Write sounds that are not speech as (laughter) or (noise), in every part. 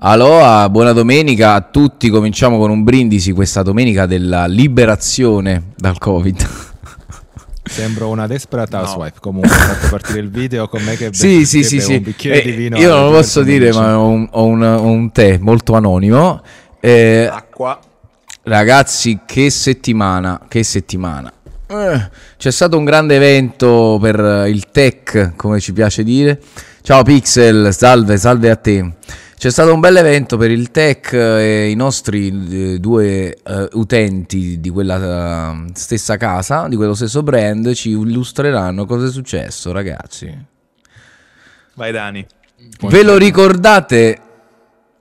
Aloha, buona domenica a tutti. Cominciamo con un brindisi questa domenica della liberazione dal Covid. (laughs) Sembro una desperate housewife. No. Comunque, ho fatto partire il video con me che, sì, be- sì, che sì, sì. un bicchiere eh, di vino. Io non lo posso dire, ma ho un, ho, un, ho un, tè molto anonimo. Eh, Acqua. Ragazzi, che settimana, che settimana. Eh, c'è stato un grande evento per il tech, come ci piace dire. Ciao Pixel, salve, salve a te. C'è stato un bel evento per il tech e i nostri eh, due uh, utenti di quella uh, stessa casa, di quello stesso brand, ci illustreranno cosa è successo, ragazzi. Vai Dani. Ve lo ricordate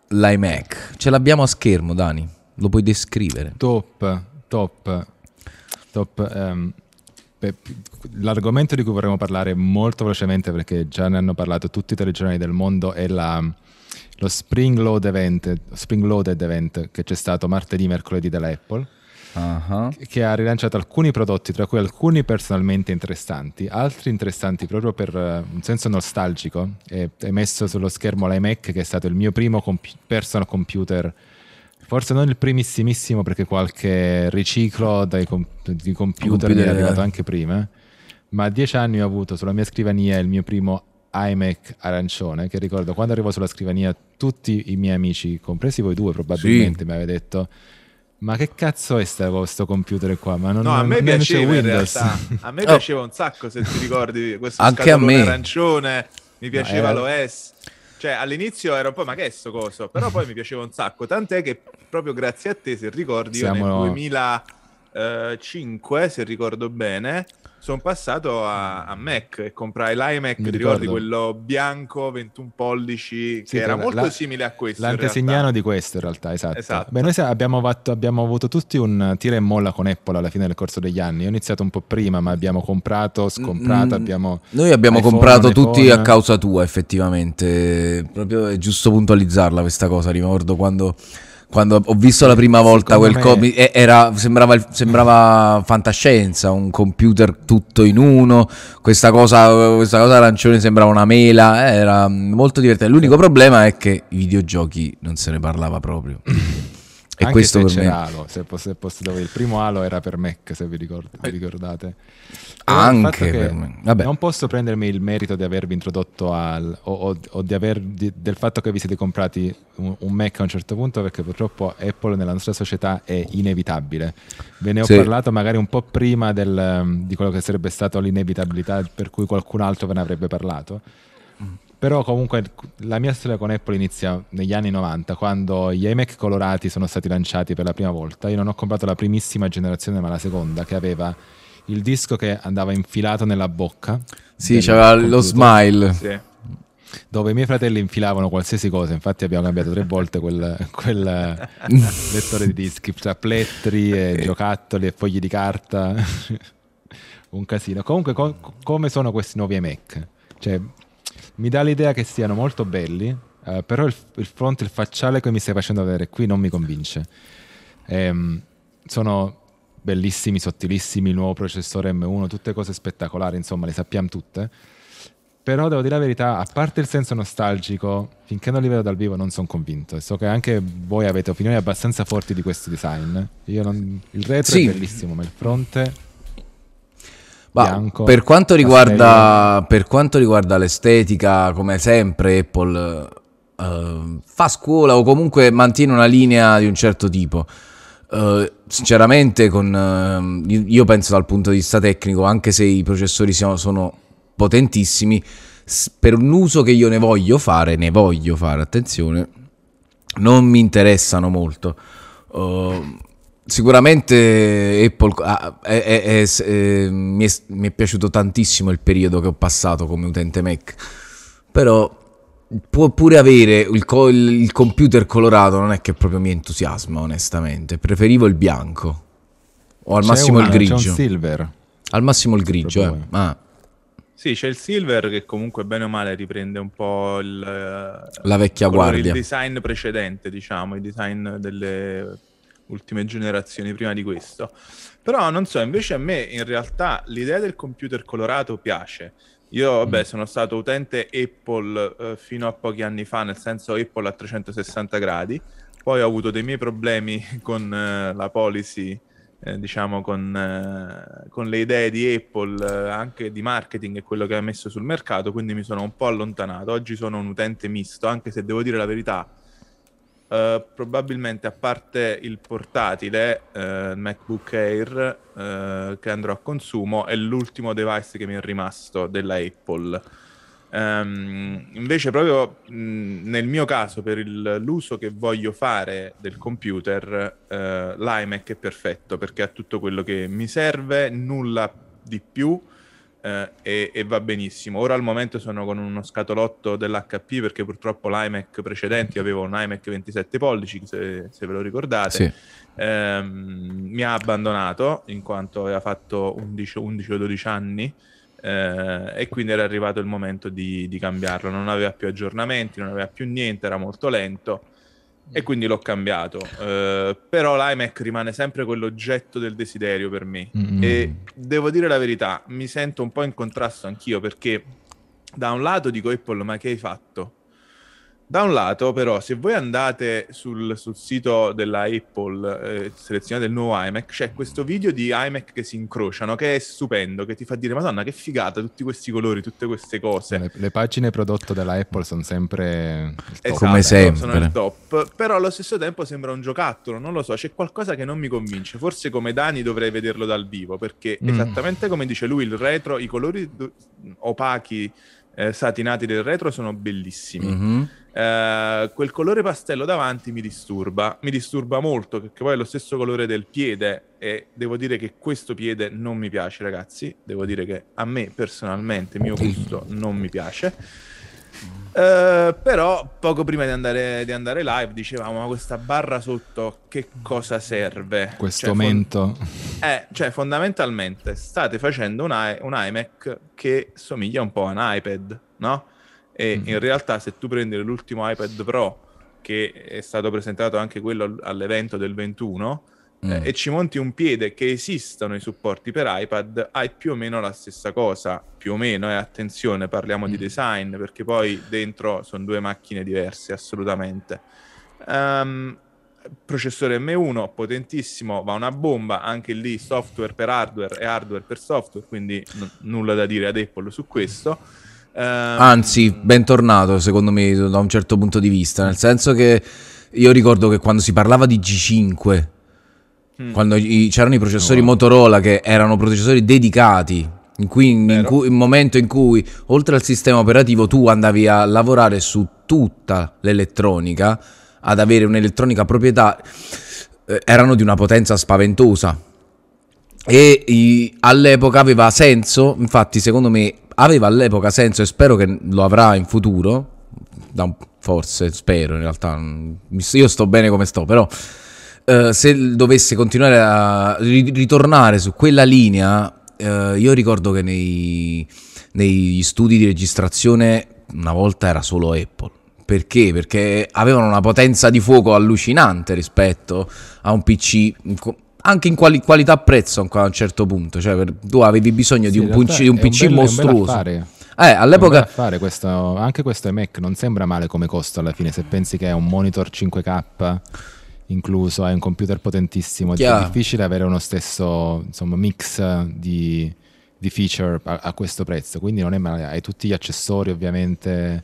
l'iMac? Ce l'abbiamo a schermo, Dani. Lo puoi descrivere? Top, top, top. Um, l'argomento di cui vorremmo parlare molto velocemente, perché già ne hanno parlato tutti i telegiornali del mondo, è la lo Spring, Load event, Spring Loaded Event che c'è stato martedì, mercoledì della Apple. Uh-huh. che ha rilanciato alcuni prodotti, tra cui alcuni personalmente interessanti, altri interessanti proprio per uh, un senso nostalgico. È, messo sullo schermo l'iMac, che è stato il mio primo comp- personal computer. Forse non il primissimissimo, perché qualche riciclo dai com- di computer, computer mi è arrivato anche prima. Ma a dieci anni ho avuto sulla mia scrivania il mio primo iMac arancione che ricordo quando arrivo sulla scrivania tutti i miei amici, compresi voi due probabilmente, sì. mi avete detto ma che cazzo è questo computer qua? Ma non, no, a me piaceva in realtà. A me (laughs) oh. piaceva un sacco, se ti ricordi, questo Anche a me. arancione, mi piaceva era... l'OS. Cioè, all'inizio ero un po', ma che è sto coso? Però poi mi piaceva un sacco, tant'è che proprio grazie a te, se ricordi, Siamo... nel 2000 eh, 5, se ricordo bene, sono passato a, a, Mac e comprai l'iMac, ti ricordi quello bianco 21 pollici sì, che era la, molto la, simile a questo. L'antesignano di questo in realtà, esatto. esatto. Beh, noi abbiamo, fatto, abbiamo, avuto tutti un tira e molla con Apple alla fine del corso degli anni. Io ho iniziato un po' prima, ma abbiamo comprato, mm, scomprato, mm, abbiamo Noi abbiamo iPhone, comprato iPhone. tutti a causa tua effettivamente. Proprio è giusto puntualizzarla questa cosa, ricordo quando quando ho visto la prima volta Secondo quel comic era, sembrava, sembrava, fantascienza, un computer tutto in uno, questa cosa, questa cosa arancione sembrava una mela, eh, era molto divertente. L'unico problema è che i videogiochi non se ne parlava proprio. (laughs) E Anche questo per me... Halo, se se posso il primo Halo era per Mac, se vi, ricord- vi ricordate. Anche per me. Vabbè. Non posso prendermi il merito di avervi introdotto al, o, o, o di aver, di, del fatto che vi siete comprati un, un, Mac a un certo punto, perché purtroppo Apple nella nostra società è inevitabile. Ve ne ho sì. parlato magari un po' prima del, di quello che sarebbe stato l'inevitabilità per cui qualcun altro ve ne avrebbe parlato però comunque la mia storia con Apple inizia negli anni 90, quando gli iMac colorati sono stati lanciati per la prima volta. Io non ho comprato la primissima generazione, ma la seconda, che aveva il disco che andava infilato nella bocca. Sì, c'era lo smile. Sì. Dove i miei fratelli infilavano qualsiasi cosa, infatti abbiamo cambiato tre volte quel, quel (laughs) lettore di dischi, tra plettri e giocattoli e fogli di carta. (laughs) Un casino. Comunque, co- come sono questi nuovi iMac? Cioè, mi dà l'idea che siano molto belli, eh, però il, il, fronte, il facciale che mi stai facendo vedere qui non mi convince. Ehm, sono bellissimi, sottilissimi, il nuovo processore M1, tutte cose spettacolari, insomma, le sappiamo tutte. Però devo dire la verità, a parte il senso nostalgico, finché non li vedo dal vivo non sono convinto. So che anche voi avete opinioni abbastanza forti di questo design. Non, il retro sì. è bellissimo, ma il fronte bianco. Per quanto, riguarda, per quanto riguarda l'estetica, come sempre Apple uh, fa scuola o comunque mantiene una linea di un certo tipo. Uh, sinceramente, con, uh, io penso dal punto di vista tecnico, anche se i processori siano, sono potentissimi, per un uso che io ne voglio fare, ne voglio fare, attenzione, non mi interessano molto. Uh, Sicuramente Apple ah, è, è, è, mi, mi, è, piaciuto tantissimo il periodo che ho passato come utente Mac, però può pure avere il, il, computer colorato, non è che proprio mi entusiasma onestamente, preferivo il bianco o al c'è massimo una, il grigio. C'è un silver. Al massimo il grigio, eh. ah. Sì, c'è il silver che comunque bene o male riprende un po' il, la vecchia guardia. Il design precedente, diciamo, il design delle ultime generazioni prima di questo. Però non so, invece a me in realtà l'idea del computer colorato piace, Io, vabbè, mm. sono stato utente Apple eh, fino a pochi anni fa, nel senso Apple a 360 gradi. Poi ho avuto dei miei problemi (laughs) con eh, la policy, eh, diciamo, con, eh, con, le idee di Apple, eh, anche di marketing e quello che ha messo sul mercato, quindi mi sono un po' allontanato. Oggi sono un utente misto, anche se devo dire la verità, Uh, probabilmente a parte il portatile uh, MacBook Air uh, che andrò a consumo è l'ultimo device che mi è rimasto della Apple. Um, invece proprio mh, nel mio caso per il, l'uso che voglio fare del computer l'iMac è perfetto perché ha tutto quello che mi serve nulla di più eh, e, e, va benissimo. Ora al momento sono con uno scatolotto dell'HP perché purtroppo l'iMac precedente, avevo un iMac 27 pollici, se, se ve lo ricordate, sì. ehm, mi ha abbandonato in quanto aveva fatto 11, 11 o 12 anni. Eh, e quindi era arrivato il momento di, di cambiarlo. Non aveva più aggiornamenti, non aveva più niente, era molto lento e quindi l'ho cambiato. Uh, però l'iMac rimane sempre quell'oggetto del desiderio per me. Mm-hmm. E devo dire la verità, mi sento un po' in contrasto anch'io perché da un lato dico Apple, ma che hai fatto? Da un lato, però, se voi andate sul, sul sito della Apple, eh, selezionate il nuovo iMac, c'è questo video di iMac che si incrociano, che è stupendo, che ti fa dire, Madonna, che figata, tutti questi colori, tutte queste cose. Le, le pagine prodotto dalla Apple sono sempre esatto, come sempre. Sono il top, però allo stesso tempo sembra un giocattolo, non lo so, c'è qualcosa che non mi convince. Forse come Dani dovrei vederlo dal vivo, perché mm. esattamente come dice lui, il retro, i colori opachi eh, satinati del retro sono bellissimi. Mm-hmm. Eh, quel colore pastello davanti mi disturba, mi disturba molto perché poi è lo stesso colore del piede e devo dire che questo piede non mi piace ragazzi, devo dire che a me personalmente, mio gusto, non mi piace. Uh, però poco prima di andare, di andare, live dicevamo ma questa barra sotto che cosa serve? Questo cioè, aumento fond- eh, cioè fondamentalmente state facendo un, I- un, iMac che somiglia un po' a un iPad no? E mm-hmm. in realtà se tu prendi l'ultimo iPad Pro che è stato presentato anche quello all'evento del 21 mm. eh, e ci monti un piede che esistono i supporti per iPad, hai più o meno la stessa cosa, più o meno, e eh, attenzione, parliamo mm. di design, perché poi dentro sono due macchine diverse, assolutamente. Um, processore M1 potentissimo, va una bomba, anche lì software per hardware e hardware per software, quindi n- nulla da dire ad Apple su questo. Um, Anzi, bentornato secondo me da un certo punto di vista, nel senso che io ricordo che quando si parlava di G5 Mm. Quando i, c'erano i processori wow. Motorola che erano processori dedicati, in cui, in cui, il momento in cui oltre al sistema operativo tu andavi a lavorare su tutta l'elettronica, ad avere un'elettronica proprietà, eh, erano di una potenza spaventosa. E i, all'epoca aveva senso, infatti secondo me aveva all'epoca senso e spero che lo avrà in futuro, forse, spero in realtà, io sto bene come sto, però uh, se dovesse continuare a ritornare su quella linea, uh, io ricordo che nei, negli studi di registrazione una volta era solo Apple. Perché? Perché avevano una potenza di fuoco allucinante rispetto a un PC anche in quali, qualità-prezzo a un certo punto. Cioè, per, tu avevi bisogno sì, di, un punci, di un, PC un bel, mostruoso. Eh, all'epoca. Fare questo, anche questo iMac non sembra male come costo alla fine. Se pensi che è un monitor 5K incluso, hai un computer potentissimo, Chiaro. è difficile avere uno stesso insomma, mix di, di feature a, a, questo prezzo, quindi non è male, hai tutti gli accessori ovviamente.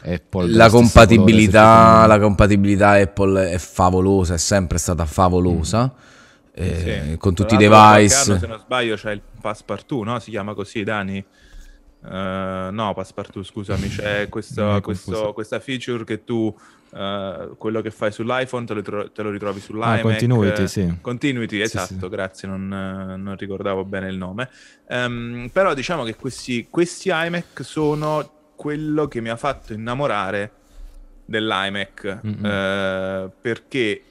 Apple la compatibilità, la compatibilità Apple è favolosa, è sempre stata favolosa. Mm. Eh, sì. Con tutti i device. Anno, se non sbaglio, c'è il Passepartout, no? Si chiama così, Dani. Uh, no, Passepartout, scusami, c'è (laughs) questo, questo, questa feature che tu Uh, quello che fai sull'iPhone te lo, tro- te lo ritrovi sull'iMac. Ah, continuity, sì. Continuity, esatto, sì, sì. grazie, non, non, ricordavo bene il nome. Um, però diciamo che questi, questi, iMac sono quello che mi ha fatto innamorare dell'iMac, mm-hmm. uh, perché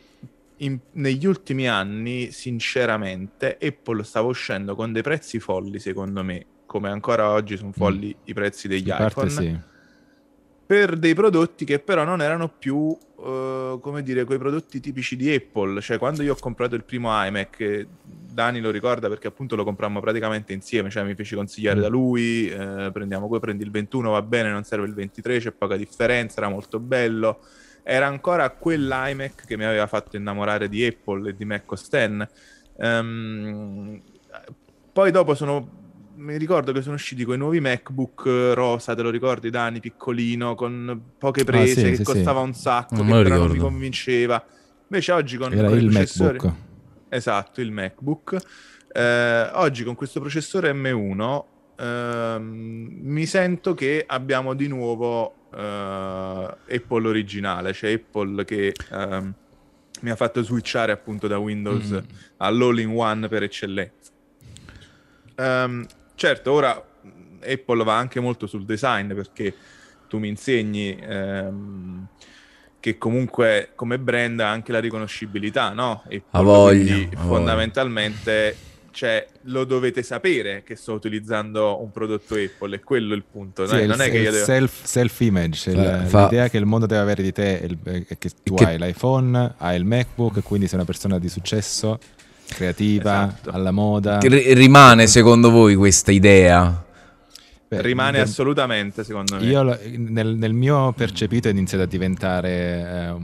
in, negli ultimi anni, sinceramente, Apple stava uscendo con dei prezzi folli, secondo me, come ancora oggi sono folli mm. i prezzi degli in iPhone. Sì per dei prodotti che però non erano più, uh, come dire, quei prodotti tipici di Apple. Cioè, quando io ho comprato il primo iMac, Dani lo ricorda perché appunto lo comprammo praticamente insieme, cioè mi feci consigliare mm. da lui, eh, prendiamo, poi prendi il 21, va bene, non serve il 23, c'è poca differenza, era molto bello. Era ancora quell'iMac che mi aveva fatto innamorare di Apple e di Mac OS X. Um, poi dopo sono mi ricordo che sono usciti quei nuovi MacBook rosa, te lo ricordi Dani, piccolino, con poche prese, ah, sì, che sì, costava sì. un sacco, non che però non mi convinceva. Invece oggi con, Era con il MacBook. Esatto, il MacBook. Eh, oggi con questo processore M1 eh, mi sento che abbiamo di nuovo eh, Apple originale, cioè Apple che ehm, mi ha fatto switchare appunto da Windows mm. all'all-in-one per eccellenza. Um, certo, ora Apple va anche molto sul design perché tu mi insegni ehm, che comunque come brand ha anche la riconoscibilità, no? Apple, a voglia, quindi a fondamentalmente cioè, lo dovete sapere che sto utilizzando un prodotto Apple, è quello il punto. Sì, non è che io devo... self, self image, il, fa... l'idea che il mondo deve avere di te è, che tu che... hai l'iPhone, hai il MacBook, quindi sei una persona di successo creativa, esatto. alla moda. rimane secondo voi questa idea? Beh, rimane per... assolutamente secondo me. Io nel, nel mio percepito è iniziato a diventare eh,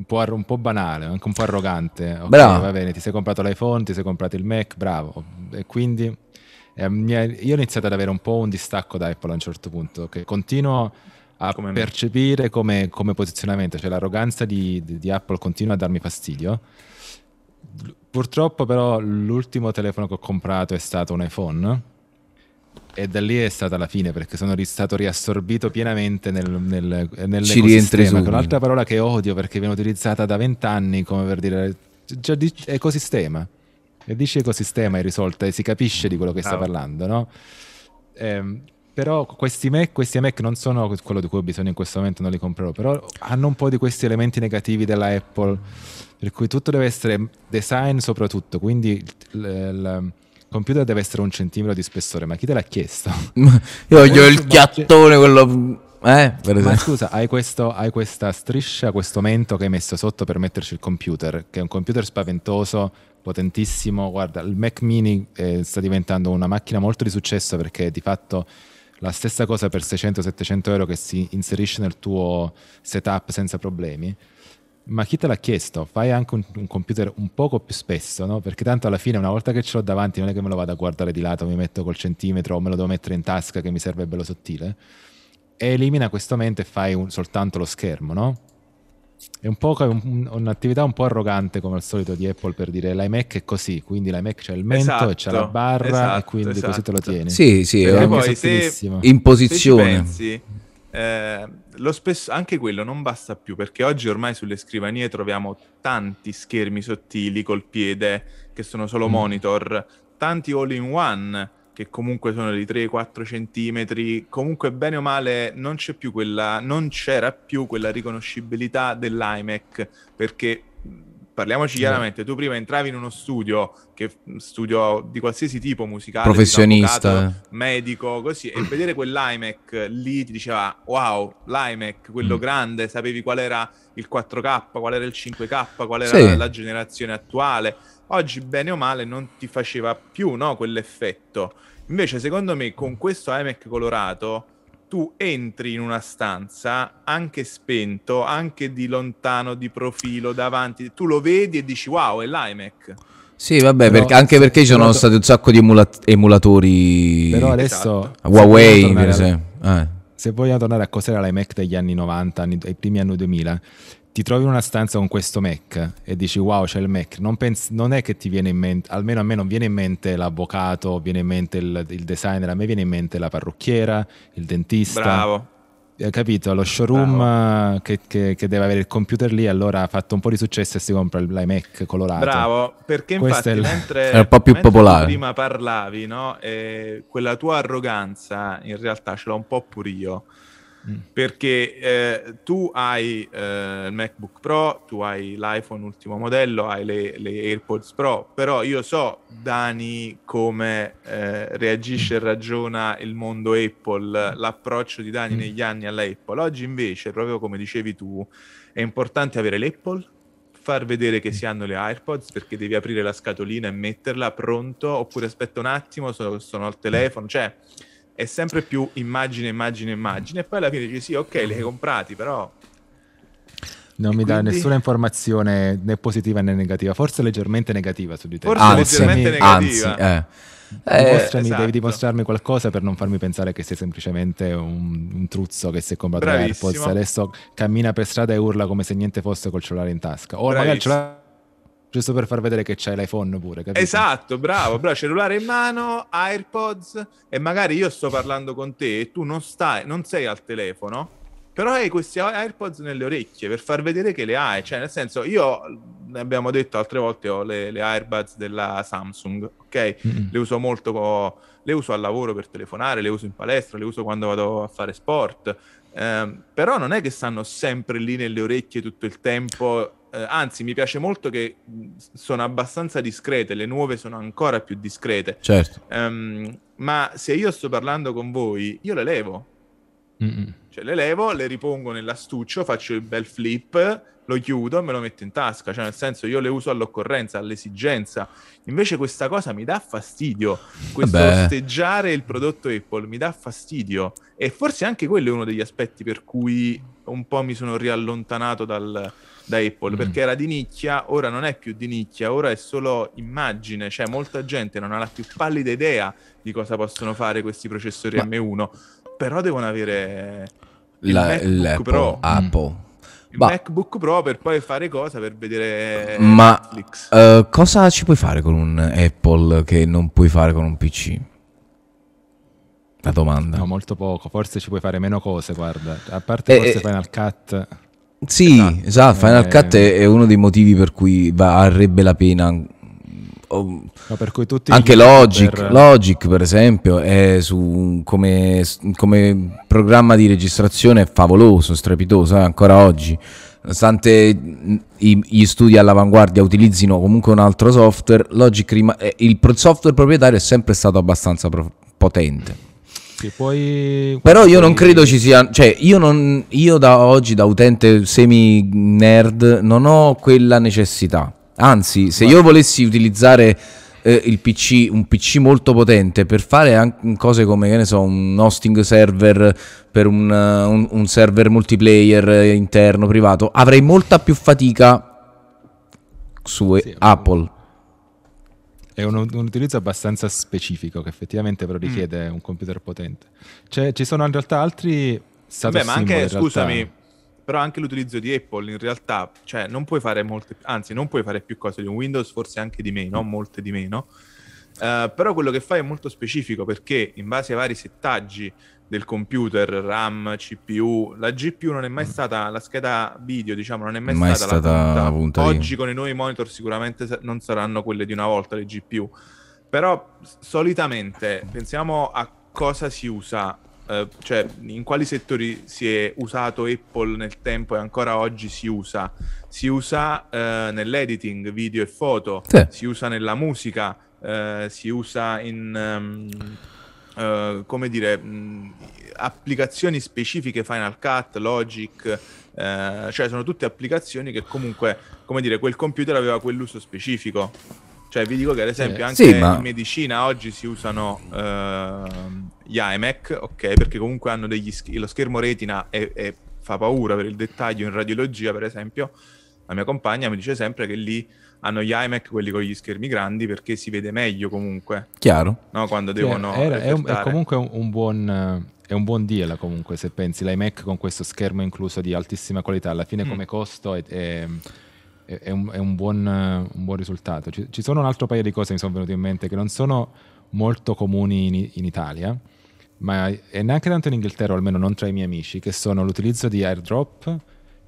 un, po', un, po', banale, anche un po' arrogante. Okay, bravo. va bene, ti sei comprato l'iPhone, ti sei comprato il Mac, bravo. E quindi eh, io ho iniziato ad avere un po' un distacco da Apple a un certo punto, che continuo a come percepire come, come, posizionamento, cioè l'arroganza di, di, di Apple continua a darmi fastidio Purtroppo però l'ultimo telefono che ho comprato è stato un iPhone e da lì è stata la fine perché sono stato riassorbito pienamente nel, nel, nell'ecosistema. Che un'altra parola che odio perché viene utilizzata da vent'anni come per dire già di, ecosistema. E dici ecosistema è risolta e si capisce di quello che sta parlando, no? Eh, però questi Mac, questi Mac non sono quello di cui ho bisogno in questo momento, non li comprerò, però hanno un po' di questi elementi negativi della Apple per cui tutto deve essere design soprattutto, quindi il, il computer deve essere un centimetro di spessore, ma chi te l'ha chiesto? (laughs) Io voglio il chiattone, quello... Eh, ma scusa, hai, questo, hai, questa striscia, questo mento che hai messo sotto per metterci il computer, che è un computer spaventoso, potentissimo. Guarda, il Mac mini eh, sta diventando una macchina molto di successo perché di fatto la stessa cosa per 600-700 euro che si inserisce nel tuo setup senza problemi ma chi te l'ha chiesto? Fai anche un, un, computer un poco più spesso, no? Perché tanto alla fine, una volta che ce l'ho davanti, non è che me lo vado a guardare di lato, mi metto col centimetro o me lo devo mettere in tasca che mi serve bello sottile. E elimina questo mente e fai un, soltanto lo schermo, no? È un po' un, un'attività un po' arrogante come al solito di Apple per dire l'iMac è così, quindi l'iMac c'è il mento esatto, e c'è la barra esatto, e quindi esatto. così te lo tieni. Sì, sì, è poi se, in posizione. Se pensi, eh, lo spesso, anche quello non basta più perché oggi ormai sulle scrivanie troviamo tanti schermi sottili col piede che sono solo mm. monitor, tanti all in one che comunque sono di 3-4 centimetri, comunque bene o male non c'è più quella, non c'era più quella riconoscibilità dell'iMac perché parliamoci chiaramente, tu prima entravi in uno studio, che, studio di qualsiasi tipo musicale, professionista, avvocato, medico, così, e (clears throat) vedere quell'iMac lì ti diceva wow, l'iMac, quello mm. grande, sapevi qual era il 4K, qual era il 5K, qual era sì. la, la, generazione attuale. Oggi, bene o male, non ti faceva più no, quell'effetto. Invece, secondo me, con questo iMac colorato tu entri in una stanza anche spento, anche di lontano, di profilo, davanti, tu lo vedi e dici wow, è l'iMac. Sì, vabbè, però, perché, anche perché ci sono stati un sacco di emula- emulatori. Però adesso. Esatto. Huawei, per esempio. Eh. Se vogliamo tornare a cos'era l'iMac degli anni 90, anni, ai primi anni 2000, ti trovi in una stanza con questo Mac e dici wow c'è il Mac, non, pensi, non, è che ti viene in mente, almeno a me non viene in mente l'avvocato, viene in mente il, il designer, a me viene in mente la parrucchiera, il dentista. Bravo. Hai capito? Lo showroom che, che, che, deve avere il computer lì, allora ha fatto un po' di successo e si compra l'iMac colorato. Bravo, perché infatti il... mentre, (laughs) è un po' più popolare. prima parlavi, no? quella tua arroganza in realtà ce l'ho un po' pure io Mm. Perché eh, tu hai eh, il MacBook Pro, tu hai l'iPhone ultimo modello, hai le, le AirPods Pro, però io so, Dani, come eh, reagisce e ragiona il mondo Apple, l'approccio di Dani mm. negli anni all'Apple. Oggi invece, proprio come dicevi tu, è importante avere l'Apple, far vedere che si hanno le AirPods perché devi aprire la scatolina e metterla pronto, oppure aspetta un attimo, sono, sono al telefono, cioè è sempre più immagine, immagine, immagine, e poi alla fine dici sì, ok, li hai comprati, però... Non e mi quindi... dà nessuna informazione né positiva né negativa, forse leggermente negativa su di te. Forse anzi, leggermente negativa. Anzi, eh. Eh, esatto. Devi dimostrarmi qualcosa per non farmi pensare che sei semplicemente un, un truzzo che si è comprato Bravissimo. AirPods adesso cammina per strada e urla come se niente fosse col cellulare in tasca. O Bravissimo. magari il cellulare giusto per far vedere che c'è l'iPhone pure. Capito? Esatto, bravo, bravo, cellulare in mano, AirPods e magari io sto parlando con te e tu non stai, non sei al telefono, però hai questi AirPods nelle orecchie per far vedere che le hai, cioè nel senso io ne abbiamo detto altre volte ho le, le AirPods della Samsung, ok? Mm-hmm. Le uso molto, le uso al lavoro per telefonare, le uso in palestra, le uso quando vado a fare sport. Eh, però non è che stanno sempre lì nelle orecchie tutto il tempo eh, anzi, mi piace molto che sono abbastanza discrete, le nuove sono ancora più discrete. Certo. Um, ma se io sto parlando con voi, io le levo. Mm-mm. Cioè, le levo, le ripongo nell'astuccio, faccio il bel flip, lo chiudo e me lo metto in tasca. Cioè, nel senso, io le uso all'occorrenza, all'esigenza. Invece questa cosa mi dà fastidio. Questo Vabbè. osteggiare il prodotto Apple mi dà fastidio. E forse anche quello è uno degli aspetti per cui un po' mi sono riallontanato dal, da Apple, mm. perché era di nicchia, ora non è più di nicchia, ora è solo immagine, cioè molta gente non ha la più pallida idea di cosa possono fare questi processori Ma... M1, però devono avere il la, MacBook Pro. Apple. Il bah. MacBook Pro per poi fare cosa? Per vedere Ma uh, cosa ci puoi fare con un Apple che non puoi fare con un PC? La domanda. No, molto poco. Forse ci puoi fare meno cose, guarda. A parte eh, forse eh, Final Cut. Sì, esatto, esatto. Final eh, Cut è, uno dei motivi per cui varrebbe la pena. Oh, cui anche Logic, per... Logic, per esempio, è su, come, come, programma di registrazione è favoloso, strepitoso, eh, ancora oggi. Nonostante gli studi all'avanguardia utilizzino comunque un altro software, Logic rima- eh, il software proprietario è sempre stato abbastanza pro- potente. Poi... Però io non credo ci sia, cioè io, non, io da oggi, da utente semi nerd, non ho quella necessità. Anzi, se io volessi utilizzare eh, il PC, un PC molto potente per fare anche cose come, che ne so, un hosting server per un, un, un server multiplayer interno, privato, avrei molta più fatica su sì, Apple è un, un, utilizzo abbastanza specifico che effettivamente però mm. richiede mm. un computer potente. Cioè, ci sono in realtà altri Vabbè, ma anche, scusami, però anche l'utilizzo di Apple in realtà, cioè non puoi fare molte, anzi non puoi fare più cose di un Windows, forse anche di meno, molte di meno. Uh, però quello che fai è molto specifico perché in base ai vari settaggi del computer, RAM, CPU. La GPU non è mai mm. stata, la scheda video, diciamo, non è mai, mai stata, stata, la punta. Oggi con i nuovi monitor sicuramente non saranno quelle di una volta le GPU. Però solitamente pensiamo a cosa si usa, eh, cioè in quali settori si è usato Apple nel tempo e ancora oggi si usa. Si usa eh, nell'editing video e foto, sì. si usa nella musica, eh, si usa in... Um, eh, come dire, mh, applicazioni specifiche Final Cut, Logic, uh, cioè sono tutte applicazioni che comunque, come dire, quel computer aveva quell'uso specifico. Cioè, vi dico che ad esempio anche sì, ma... in medicina oggi si usano uh, gli iMac, ok? Perché comunque hanno degli sch- lo schermo retina e, e fa paura per il dettaglio in radiologia, per esempio. La mia compagna mi dice sempre che lì hanno gli iMac, quelli con gli schermi grandi, perché si vede meglio comunque. Chiaro. No, quando devono... È, è, un, è comunque un, un, buon... È un buon deal comunque se pensi l'iMac con questo schermo incluso di altissima qualità, alla fine mm. come costo è, è, è un, un, buon, un, buon, risultato. Ci, ci, sono un altro paio di cose che mi sono venute in mente che non sono molto comuni in, in Italia, ma e neanche tanto in Inghilterra, o almeno non tra i miei amici, che sono l'utilizzo di airdrop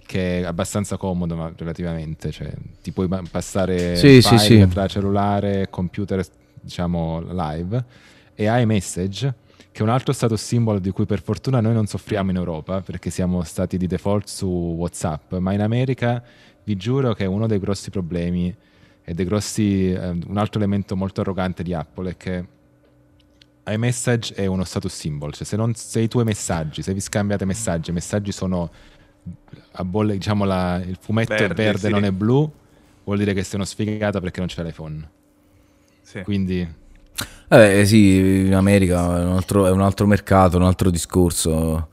che è abbastanza comodo ma relativamente, cioè ti puoi passare sì, sì, sì. tra cellulare e computer diciamo live e iMessage che è un altro status symbol di cui per fortuna noi non soffriamo in Europa, perché siamo stati di default su WhatsApp, ma in America vi giuro che uno dei grossi problemi e dei grossi, eh, un altro elemento molto arrogante di Apple è che iMessage è uno status symbol, cioè se, non, se i tuoi messaggi, se vi scambiate messaggi, i messaggi sono a bolle, diciamo la, il fumetto verde, è verde, sì. non è blu, vuol dire che sei uno sfigato perché non c'è l'iPhone. Sì. Quindi... Eh sì, in America è un, altro, è un altro mercato, un altro discorso.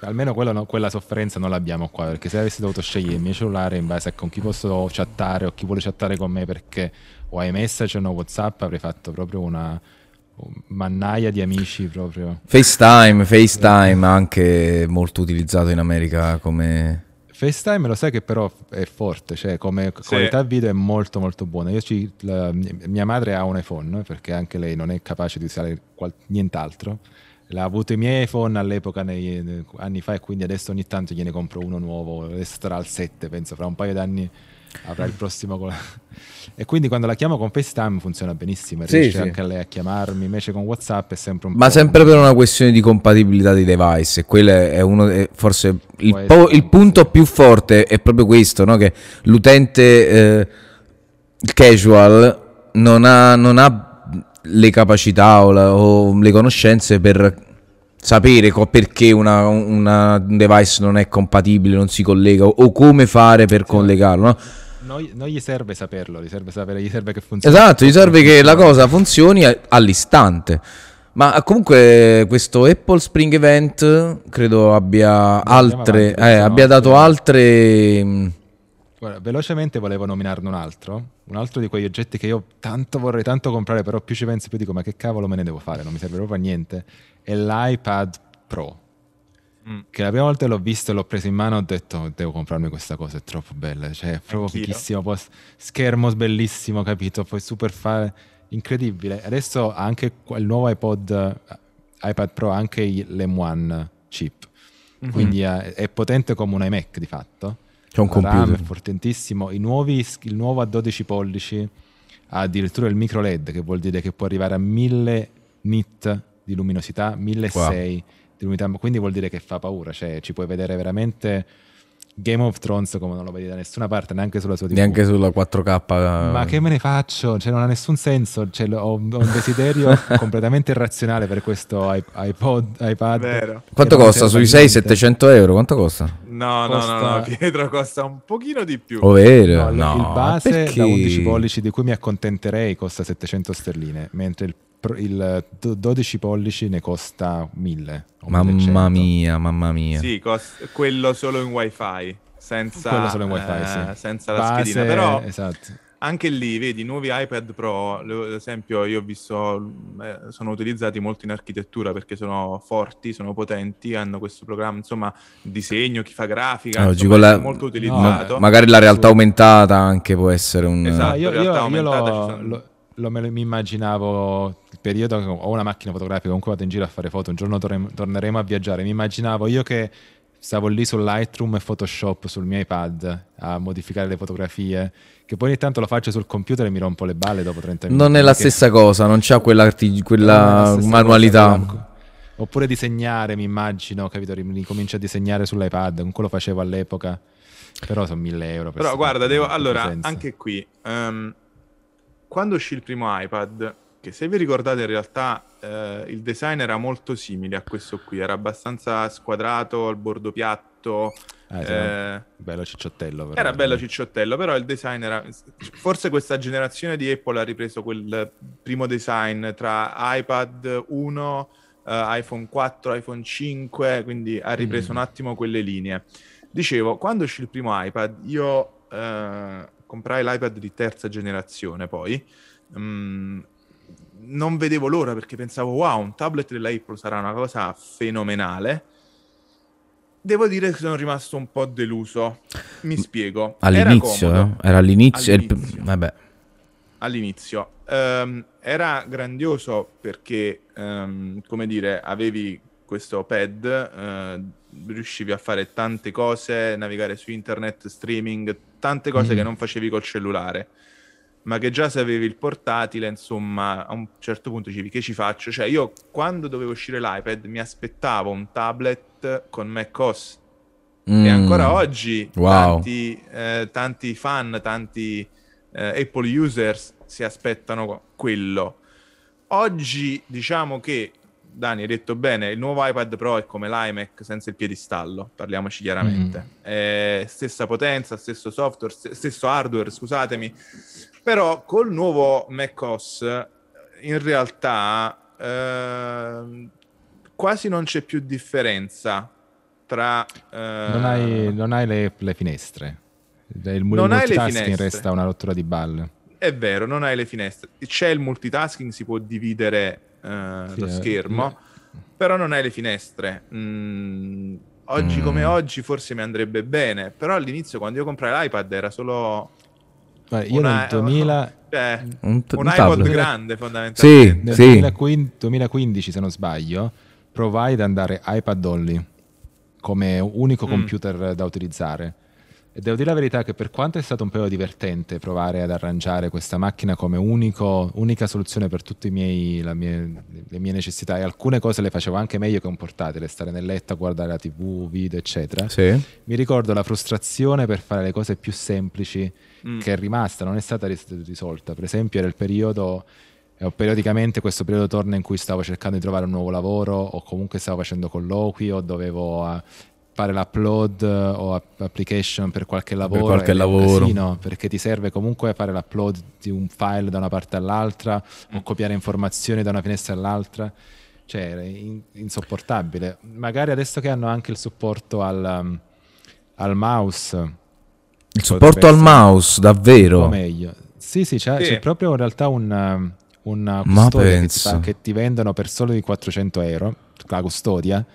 Almeno quello, quella sofferenza non l'abbiamo qua, perché se avessi dovuto scegliere il mio cellulare in base a con chi posso chattare o chi vuole chattare con me perché o iMessage o no WhatsApp, avrei fatto proprio una mannaia di amici proprio. FaceTime, FaceTime anche molto utilizzato in America come... FaceTime lo sai che però è forte, cioè come sì. qualità video è molto molto buona. Io ci, la, mia madre ha un iPhone perché anche lei non è capace di usare qual, nient'altro. L'ha avuto i miei iPhone all'epoca, nei, nei, anni fa, e quindi adesso ogni tanto gliene compro uno nuovo. Adesso sarà al 7, penso, fra un paio d'anni avrà il prossimo e quindi quando la chiamo con FaceTime funziona benissimo riesce sì, anche sì. lei a chiamarmi invece con WhatsApp è sempre un ma sempre per una questione di compatibilità dei device e quello è uno è forse il, po- il, punto più forte è proprio questo no? che l'utente eh, casual non ha, non ha, le capacità o, la, o, le conoscenze per sapere co- perché una, una, un device non è compatibile, non si collega o, o come fare per sì. collegarlo. No? non, non, gli serve saperlo, gli serve sapere, gli serve che funzioni. Esatto, gli serve che la cosa funzioni all'istante. Ma comunque questo Apple Spring Event credo abbia altre, avanti, eh, abbia dato altre... Guarda, velocemente volevo nominarne un altro, un altro di quegli oggetti che io tanto vorrei tanto comprare, però più ci penso più dico ma che cavolo me ne devo fare, non mi serve proprio a niente, è l'iPad Pro. Mm. Che la prima volta l'ho visto e l'ho preso in mano ho detto devo comprarmi questa cosa, è troppo bella, cioè è proprio Anch'io. fighissimo, poi schermo bellissimo, capito? Poi super fare, incredibile. Adesso anche il nuovo iPod, iPad Pro, anche l'M1 chip, mm-hmm. quindi è, è, potente come un iMac di fatto. C'è un computer. RAM è fortissimo, nuovi, il nuovo a 12 pollici ha addirittura il micro LED, che vuol dire che può arrivare a 1000 nit di luminosità, 1600. Wow quindi vuol dire che fa paura, cioè ci puoi vedere veramente Game of Thrones come non lo vedi da nessuna parte, neanche sulla sua TV. Neanche sulla 4K. Ma che me ne faccio? Cioè, non ha nessun senso. Cioè, ho, un desiderio (laughs) completamente irrazionale per questo iPod, iPad. Vero. Quanto costa? Sui 600-700 euro? Quanto costa? No, costa... no, no, no, Pietro costa un pochino di più. Oh, vero? No, no, il base perché? da 11 pollici di cui mi accontenterei costa 700 sterline, mentre il il 12 pollici ne costa 1000. Mamma mia, mamma mia. Sì, cost- quello solo in wifi, senza, quello solo in wifi, eh, sì. senza la Base, schedina. Però esatto. anche lì, vedi, nuovi iPad Pro, ad esempio io ho visto, eh, sono utilizzati molto in architettura perché sono forti, sono potenti, hanno questo programma, insomma, disegno, chi fa grafica, no, insomma, la... molto utilizzato. No, magari la realtà aumentata anche può essere un... Esatto, io, io, io lo, sono... lo lo, me, mi immaginavo il periodo che ho una macchina fotografica, comunque vado in giro a fare foto, un giorno torne, torneremo a viaggiare, mi immaginavo io che stavo lì su Lightroom e Photoshop sul mio iPad a modificare le fotografie, che poi ogni tanto lo faccio sul computer e mi rompo le balle dopo 30 minuti. Non è la stessa cosa, non c'ha quella, quella manualità. Cosa, Oppure disegnare, mi immagino, capito? Ricomincio a disegnare sull'iPad, con quello facevo all'epoca. Però sono 1000 euro. Per Però guarda, devo, allora, anche qui, um, quando uscì il primo iPad, che se vi ricordate in realtà eh, il design era molto simile a questo qui, era abbastanza squadrato, al bordo piatto. Eh, eh, bello cicciottello. Però, era bello cicciottello, però il design era... Forse questa generazione di Apple ha ripreso quel primo design tra iPad 1, eh, iPhone 4, iPhone 5, quindi ha ripreso mm. un attimo quelle linee. Dicevo, quando uscì il primo iPad, io eh, comprai l'iPad di terza generazione poi, um, non vedevo l'ora perché pensavo, wow, un tablet della Apple sarà una cosa fenomenale. Devo dire che sono rimasto un po' deluso. Mi spiego. All'inizio? Era, eh? era all'inizio? all'inizio. Il... Vabbè. All'inizio. Um, era grandioso perché, um, come dire, avevi questo pad, uh, riuscivi a fare tante cose, navigare su internet, streaming, tante cose mm. che non facevi col cellulare. ma che già se avevi il portatile, insomma, a un certo punto dicevi che ci faccio? Cioè, io quando doveva uscire l'iPad mi aspettavo un tablet con macOS. Mm. E ancora oggi wow. tanti, eh, tanti, fan, tanti eh, Apple users si aspettano quello. Oggi diciamo che Dani, hai detto bene, il nuovo iPad Pro è come l'iMac senza il piedistallo, parliamoci chiaramente. Mm. È stessa potenza, stesso software, stesso hardware, scusatemi. Però col nuovo macOS in realtà eh, quasi non c'è più differenza tra... Eh, non, hai, non hai le, le, finestre. Il non hai le finestre. resta una rottura di balle. È vero, non hai le finestre. C'è il multitasking, si può dividere uh, sì, lo schermo, eh. però non hai le finestre. Mm, oggi mm. come oggi forse mi andrebbe bene, però all'inizio quando io comprai l'iPad era solo... Guarda, io una, nel 2000... (laughs) Cioè, un, t- un, iPod tablet. grande fondamentalmente. Sì, nel sì. 2015, 2015 se non sbaglio provai ad andare iPad only come unico mm. computer da utilizzare e devo dire la verità che per quanto è stato un po' divertente provare ad arrangiare questa macchina come unico, unica soluzione per tutte mie, mie, le mie necessità e alcune cose le facevo anche meglio che un portatile, stare nel letto a guardare la tv, video eccetera, sì. mi ricordo la frustrazione per fare le cose più semplici mm. che è rimasta, non è stata risolta. Per esempio era il periodo periodicamente questo periodo torna in cui stavo cercando di trovare un nuovo lavoro o comunque stavo facendo colloqui o dovevo uh, fare l'upload eh, o application per qualche lavoro, per qualche lavoro. Casino, perché ti serve comunque fare l'upload di un file da una parte all'altra o copiare informazioni da una finestra all'altra. Cioè, è in, insopportabile. Magari adesso che hanno anche il supporto al, um, al mouse. Il supporto al mouse, davvero? O meglio. Sì, sì, c'è, sì. c'è proprio in realtà un, um, una custodia che ti, fa, che ti vendono per solo di 400 euro, la custodia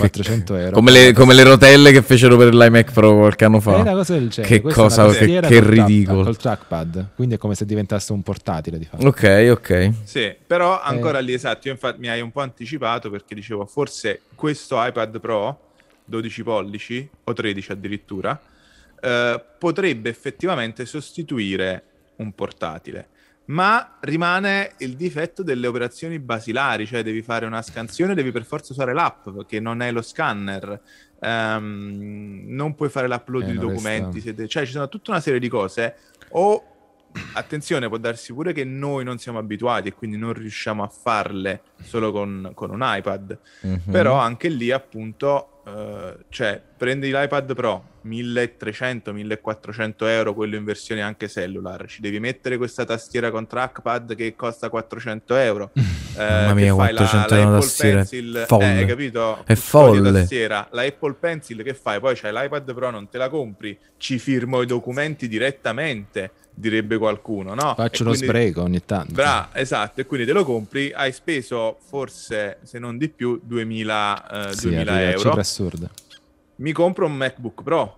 400 euro. Come le, come le, rotelle che fecero per l'iMac Pro qualche anno fa. È una cosa del genere. Che Questa cosa, che, che ridicolo. Col trackpad, quindi è come se diventasse un portatile di fatto. Ok, ok. Sì, però ancora eh. lì esatto, io infatti mi hai un po' anticipato perché dicevo forse questo iPad Pro 12 pollici o 13 addirittura eh, potrebbe effettivamente sostituire un portatile ma rimane il difetto delle operazioni basilari, cioè devi fare una scansione, devi per forza usare l'app che non è lo scanner, um, non puoi fare l'upload eh, di documenti, siete... cioè ci sono tutta una serie di cose. O attenzione, può darsi pure che noi non siamo abituati e quindi non riusciamo a farle solo con, con un iPad, mm-hmm. però anche lì appunto Uh, cioè prendi l'iPad Pro 1300-1400 euro quello in versione anche cellular ci devi mettere questa tastiera con trackpad che costa 400 euro uh, (laughs) mamma mia 400 euro la, tastiera Pencil, folle. Eh, capito? è folle tastiera, la Apple Pencil che fai? poi c'hai l'iPad Pro non te la compri ci firmo i documenti direttamente direbbe qualcuno, no? Faccio lo spreco ogni tanto. Bra, esatto, e quindi te lo compri, hai speso forse, se non di più, 2000, eh, sì, 2000 euro. assurda. Mi compro un MacBook Pro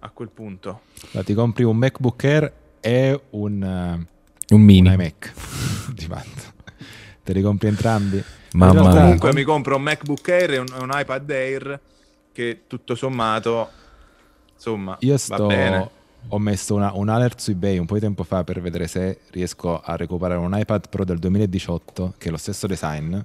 a quel punto. Ma ti compri un MacBook Air e un, uh, un mini un iMac (laughs) di fatto. Te li compri entrambi? Mamma mia. Comunque mi compro un MacBook Air e un, un iPad Air che tutto sommato insomma io sto ho messo una, un alert su eBay un po' di tempo fa per vedere se riesco a recuperare un iPad Pro del 2018 che è lo stesso design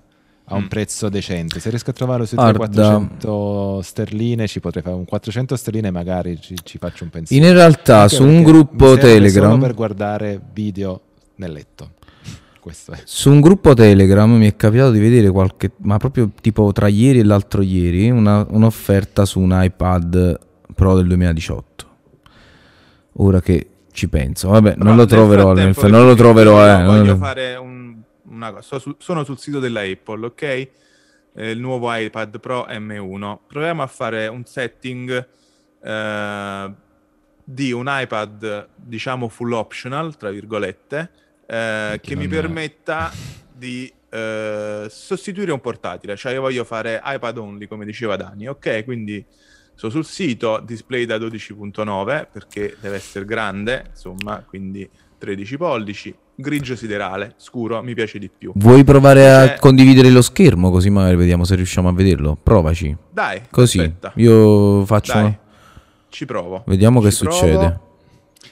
a un mm. prezzo decente. Se riesco a trovarlo sui 400 sterline, ci potrei fare un 400 sterline, magari ci, ci faccio un pensiero. In realtà, Anche su un gruppo Telegram. Solo per guardare video nel letto. Su un gruppo Telegram mi è capitato di vedere qualche, ma proprio tipo tra ieri e l'altro ieri, una, un'offerta su un iPad Pro del 2018 ora che ci penso. Vabbè, Però non lo troverò, non lo troverò. Eh, voglio non... fare un, una cosa. sono sul sito della Apple, ok? Eh, il nuovo iPad Pro M1. Proviamo a fare un setting eh, di un iPad, diciamo full optional, tra virgolette, eh, che mi permetta di eh, sostituire un portatile. Cioè, io voglio fare iPad only, come diceva Dani, ok? Quindi So sul sito display da 12.9 perché deve essere grande, insomma, quindi 13 pollici, grigio siderale, scuro, mi piace di più. Vuoi provare C'è... a condividere lo schermo così magari vediamo se riusciamo a vederlo? Provaci. Dai, così. Aspetta. Io faccio Dai, ci provo. Vediamo ci che provo. succede.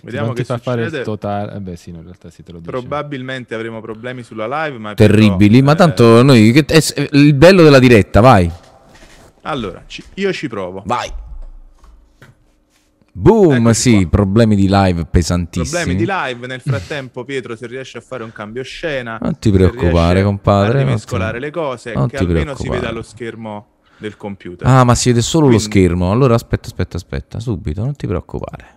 Vediamo che fa fare il totale. Eh beh, sì, in realtà si te lo dice. Probabilmente avremo problemi sulla live, ma terribili. Però, ma tanto noi che, è il bello della diretta, vai. Allora, ci, io ci provo. Vai. Boom, Eccoci sì, qua. problemi di live pesantissimi. Problemi di live. Nel frattempo, Pietro, se riesce a fare un cambio scena, non ti preoccupare, compadre. A mescolare le cose, non che almeno si veda lo schermo del computer. Ah, ma si vede solo Quindi... lo schermo. Allora aspetta, aspetta, aspetta, subito, non ti preoccupare.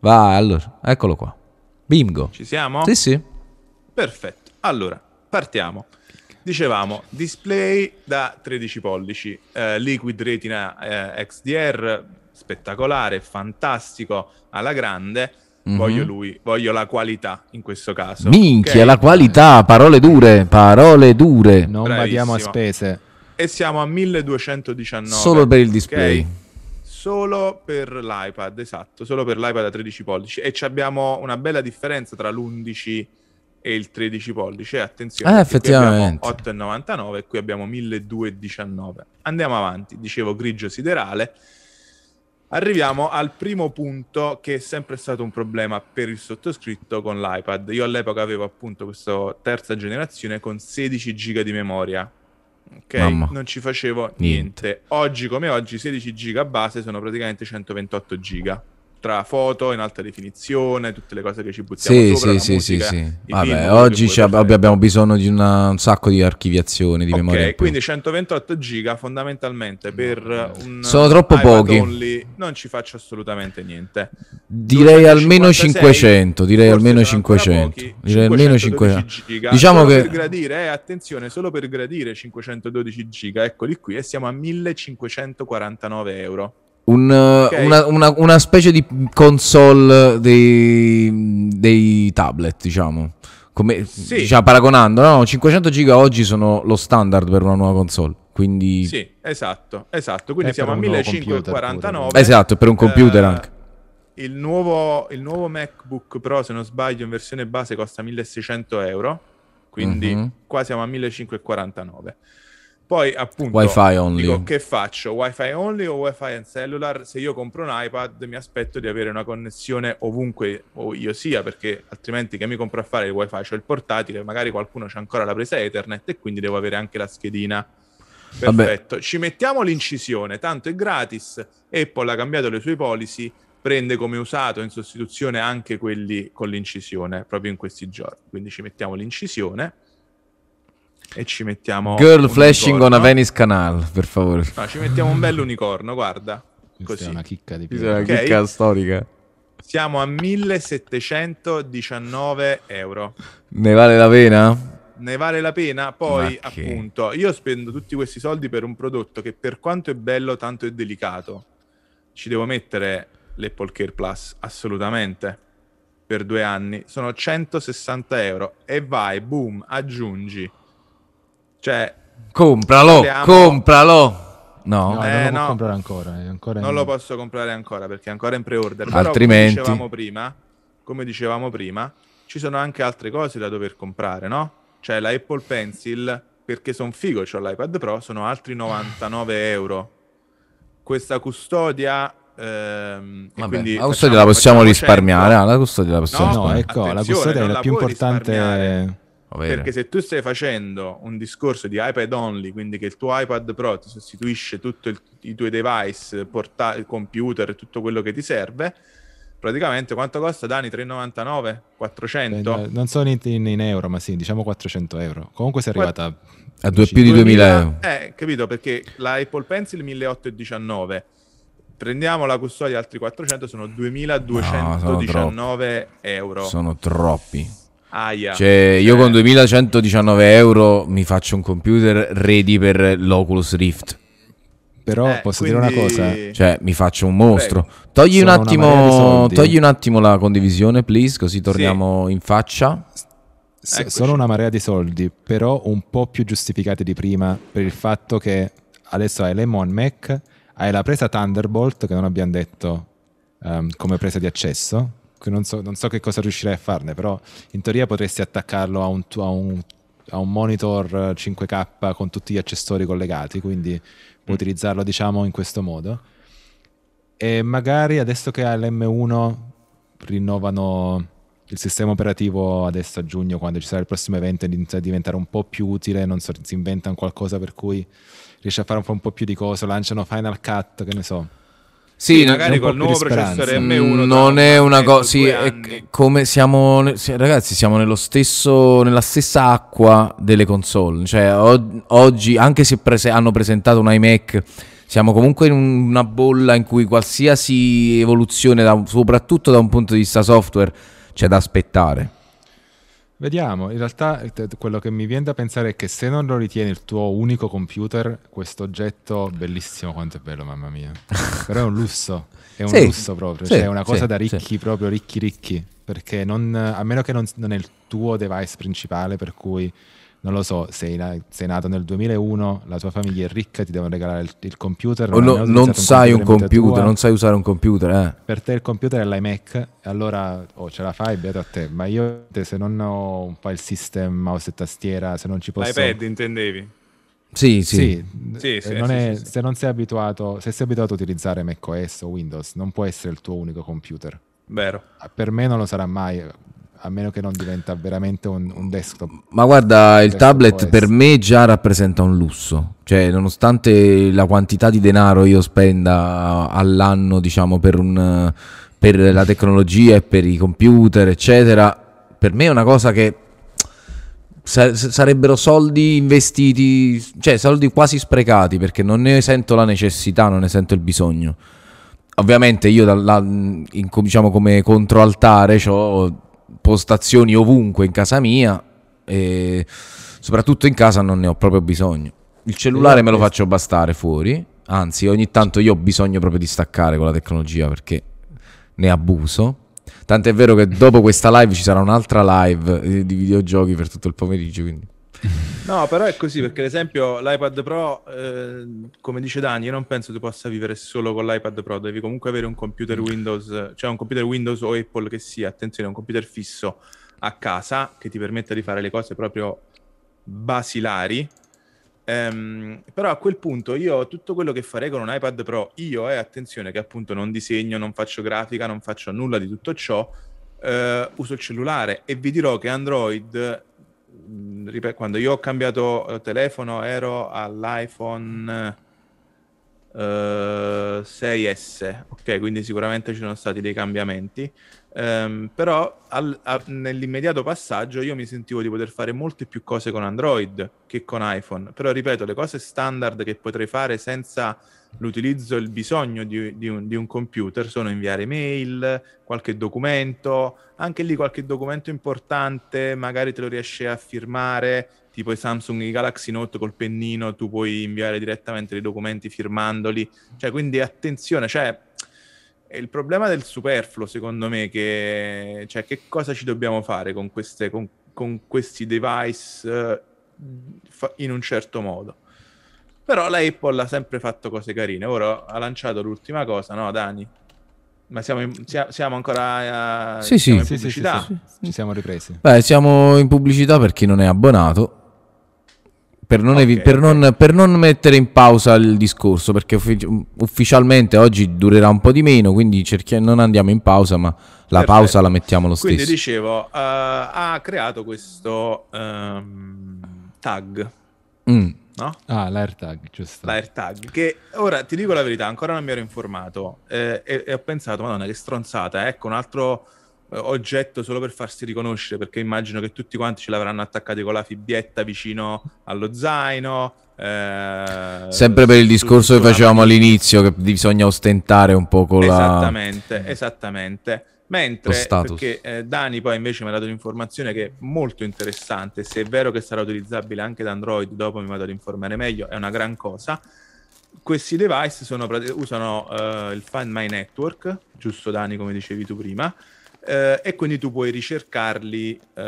Vai, allora, eccolo qua. Bingo. Ci siamo? Sì, sì. Perfetto. Allora, partiamo. Dicevamo, display da 13 pollici, eh, Liquid Retina eh, XDR, spettacolare, fantastico, alla grande. Mm-hmm. Voglio lui, voglio la qualità in questo caso. Minchia, okay? la qualità, parole dure, parole dure. Non Bravissimo. badiamo a spese. E siamo a 1219. Solo per il display. Okay? Solo per l'iPad, esatto, solo per l'iPad a 13 pollici. E abbiamo una bella differenza tra l'11 e il 13 pollici. Attenzione, eh, effettivamente. 8,99 e qui abbiamo 1219. Andiamo avanti, dicevo grigio siderale. Arriviamo al primo punto che è sempre stato un problema per il sottoscritto con l'iPad. Io all'epoca avevo appunto questa terza generazione con 16 GB di memoria. Ok, Mamma. non ci facevo niente. niente. Oggi come oggi 16 GB base sono praticamente 128 GB tra foto in alta definizione, tutte le cose che ci buttiamo sì, sopra, sì, sì, sì, sì. Vabbè, oggi abbiamo bisogno di una, un sacco di archiviazione di okay, memoria. quindi 128 giga fondamentalmente per un Sono troppo pochi. Only, non ci faccio assolutamente niente. Direi almeno 500, direi almeno 500. Pochi, direi almeno 500. Giga, diciamo che per gradire, eh, attenzione, solo per gradire 512 giga, eccoli qui e siamo a 1549 euro. Un, okay. una, una, una, specie di console dei, dei tablet, diciamo. Come, sì. diciamo, paragonando, no? 500 giga oggi sono lo standard per una nuova console. Quindi... Sì, esatto, esatto. Quindi siamo a 1549. Esatto, per un computer uh, anche. Il nuovo, il nuovo, MacBook Pro, se non sbaglio, in versione base costa 1600 euro. Quindi uh-huh. qua siamo a 1549. Poi appunto Wi-Fi only. Dico, che faccio? Wi-Fi only o Wi-Fi and cellular? Se io compro un iPad mi aspetto di avere una connessione ovunque o io sia, perché altrimenti che mi compro a fare il Wi-Fi? C'ho il portatile, magari qualcuno c'ha ancora la presa Ethernet e quindi devo avere anche la schedina. Perfetto. Vabbè. Ci mettiamo l'incisione, tanto è gratis. Apple ha cambiato le sue policy, prende come usato in sostituzione anche quelli con l'incisione proprio in questi giorni. Quindi ci mettiamo l'incisione e ci mettiamo Girl flashing unicorno. on a Venice Canal, per favore. No, ci mettiamo un bel unicorno, guarda. Questa Così. è una chicca di più. Questa è una okay. chicca storica. Siamo a 1719 euro. Ne vale la pena? Ne vale la pena. Poi, appunto, io spendo tutti questi soldi per un prodotto che per quanto è bello, tanto è delicato. Ci devo mettere l'Apple Care Plus, assolutamente, per due anni. Sono 160 euro. E vai, boom, aggiungi cioè, compralo, parliamo... compralo. No, no eh, non lo no. comprare ancora, ancora non in... lo posso comprare ancora perché è ancora in pre-order. Però, Altrimenti, come dicevamo prima, come dicevamo prima, ci sono anche altre cose da dover comprare, no? Cioè la Apple Pencil, perché sono figo, ho l'iPad Pro, sono altri 99 euro. Questa custodia Ehm, Vabbè, la custodia la possiamo risparmiare. Ah, la custodia la possiamo no, no, ecco, la custodia è la più importante perché se tu stai facendo un discorso di iPad only, quindi che il tuo iPad Pro ti sostituisce tutti i tuoi device, porta- computer, tutto quello che ti serve, praticamente quanto costa Dani? 3,99? 400? Beh, non so in, in, euro, ma sì, diciamo 400 euro. Comunque sei arrivata a, a due, più di 2000 euro. Eh, capito, perché l'Apple Pencil 1819 prendiamo la custodia altri 400 sono 2219 no, euro sono troppi Aia. Cioè, io con 2119 eh. euro mi faccio un computer ready per l'Oculus Rift. Però eh, posso quindi... dire una cosa? Cioè, mi faccio un mostro. Togli un, attimo, togli un attimo la condivisione, please, così torniamo sì. in faccia. S- sono una marea di soldi, però un po' più giustificati di prima per il fatto che adesso hai l'M1 Mac, hai la presa Thunderbolt, che non abbiamo detto um, come presa di accesso, non so, non so, che cosa riuscirei a farne, però in teoria potresti attaccarlo a un, a un, a un monitor 5K con tutti gli accessori collegati, quindi mm. utilizzarlo diciamo in questo modo. e magari adesso che all'M1 rinnovano il sistema operativo adesso a giugno, quando ci sarà il prossimo evento, inizia a diventare un po' più utile, non so, si inventano qualcosa per cui riesce a fare un po', un po', più di cose, lanciano Final Cut, che ne so. Sì, magari col nuovo processore M1 non è una cosa. Sì, è come siamo, ragazzi, siamo nello stesso, nella stessa acqua delle console. Cioè, oggi, anche se prese, hanno presentato un iMac, siamo comunque in una bolla in cui qualsiasi evoluzione, da, soprattutto da un punto di vista software, c'è da aspettare. Vediamo, in realtà quello che mi viene da pensare è che se non lo ritieni il tuo unico computer, questo oggetto bellissimo quanto è bello, mamma mia. (laughs) Però è un lusso, è un sì, lusso proprio, sì, cioè è una cosa sì, da ricchi, proprio ricchi ricchi, perché non, a meno che non, non è il tuo device principale per cui non lo so, sei, sei, nato nel 2001, la tua famiglia è ricca, ti devono regalare il, il computer. Non, no, non sai un computer, tua, non sai usare un computer. Eh. Per te il computer è l'iMac, allora oh, ce la fai, beato a te. Ma io se non ho un file system, mouse e tastiera, se non ci posso... L'iPad intendevi? Sì, sì. sì, sì, sì non è, se non sei abituato, se sei abituato a utilizzare macOS o Windows, non può essere il tuo unico computer. Vero. Per me non lo sarà mai a meno che non diventa veramente un, un desktop. Ma guarda, il tablet per me già rappresenta un lusso, cioè nonostante la quantità di denaro io spenda all'anno, diciamo, per, un, per la tecnologia e per i computer, eccetera, per me è una cosa che sarebbero soldi investiti, cioè soldi quasi sprecati perché non ne sento la necessità, non ne sento il bisogno. Ovviamente io da, in, diciamo come controaltare ho postazioni ovunque in casa mia e soprattutto in casa non ne ho proprio bisogno. Il cellulare me lo faccio bastare fuori, anzi ogni tanto io ho bisogno proprio di staccare con la tecnologia perché ne abuso. Tant'è vero che dopo questa live ci sarà un'altra live di videogiochi per tutto il pomeriggio. Quindi. No, però è così perché, ad esempio, l'iPad Pro, eh, come dice Dani, io non penso tu possa vivere solo con l'iPad Pro. Devi comunque avere un computer Windows, cioè un computer Windows o Apple che sia, attenzione, un computer fisso a casa che ti permetta di fare le cose proprio basilari. Um, però a quel punto io tutto quello che farei con un iPad Pro, io e eh, attenzione che appunto non disegno, non faccio grafica, non faccio nulla di tutto ciò, uh, uso il cellulare e vi dirò che Android quando io ho cambiato eh, telefono ero all'iPhone eh, 6S, ok, quindi sicuramente ci sono stati dei cambiamenti. Um, però al, a, nell'immediato passaggio io mi sentivo di poter fare molte più cose con Android che con iPhone. Però ripeto, le cose standard che potrei fare senza l'utilizzo e il bisogno di, di, un, di, un, computer sono inviare mail, qualche documento, anche lì qualche documento importante, magari te lo riesci a firmare, tipo i Samsung i Galaxy Note col pennino, tu puoi inviare direttamente dei documenti firmandoli. Cioè, quindi attenzione, cioè il problema del superfluo, secondo me, che cioè, che cosa ci dobbiamo fare con, queste, con, con questi device uh, in un certo modo? Però la Apple ha sempre fatto cose carine. Ora ha lanciato l'ultima cosa, no, Dani? Ma siamo, in, siamo ancora uh, sì, siamo sì, in pubblicità? Sì, sì, Ci siamo ripresi. Beh, siamo in pubblicità per chi non è abbonato. Per non, okay, evi- per, okay. non, per non, mettere in pausa il discorso, perché uffic- ufficialmente oggi durerà un po' di meno, quindi cerchi- non andiamo in pausa, ma la Perfetto. pausa la mettiamo lo stesso. Quindi dicevo, uh, ha creato questo um, tag. Mm no? Ah, l'AirTag, giusto. L'AirTag, che ora ti dico la verità, ancora non mi ero informato eh, e, e, ho pensato, madonna che stronzata, ecco un altro eh, oggetto solo per farsi riconoscere, perché immagino che tutti quanti ce l'avranno attaccati con la fibbietta vicino allo zaino. Eh, Sempre per il discorso che facevamo all'inizio, che bisogna ostentare un po' con esattamente, la... Esattamente, esattamente. Mentre, perché eh, Dani poi invece mi ha dato un'informazione che è molto interessante, se è vero che sarà utilizzabile anche da Android, dopo mi vado ad informare meglio, è una gran cosa. Questi device sono, usano uh, il Find My Network, giusto Dani come dicevi tu prima, uh, e quindi tu puoi ricercarli uh,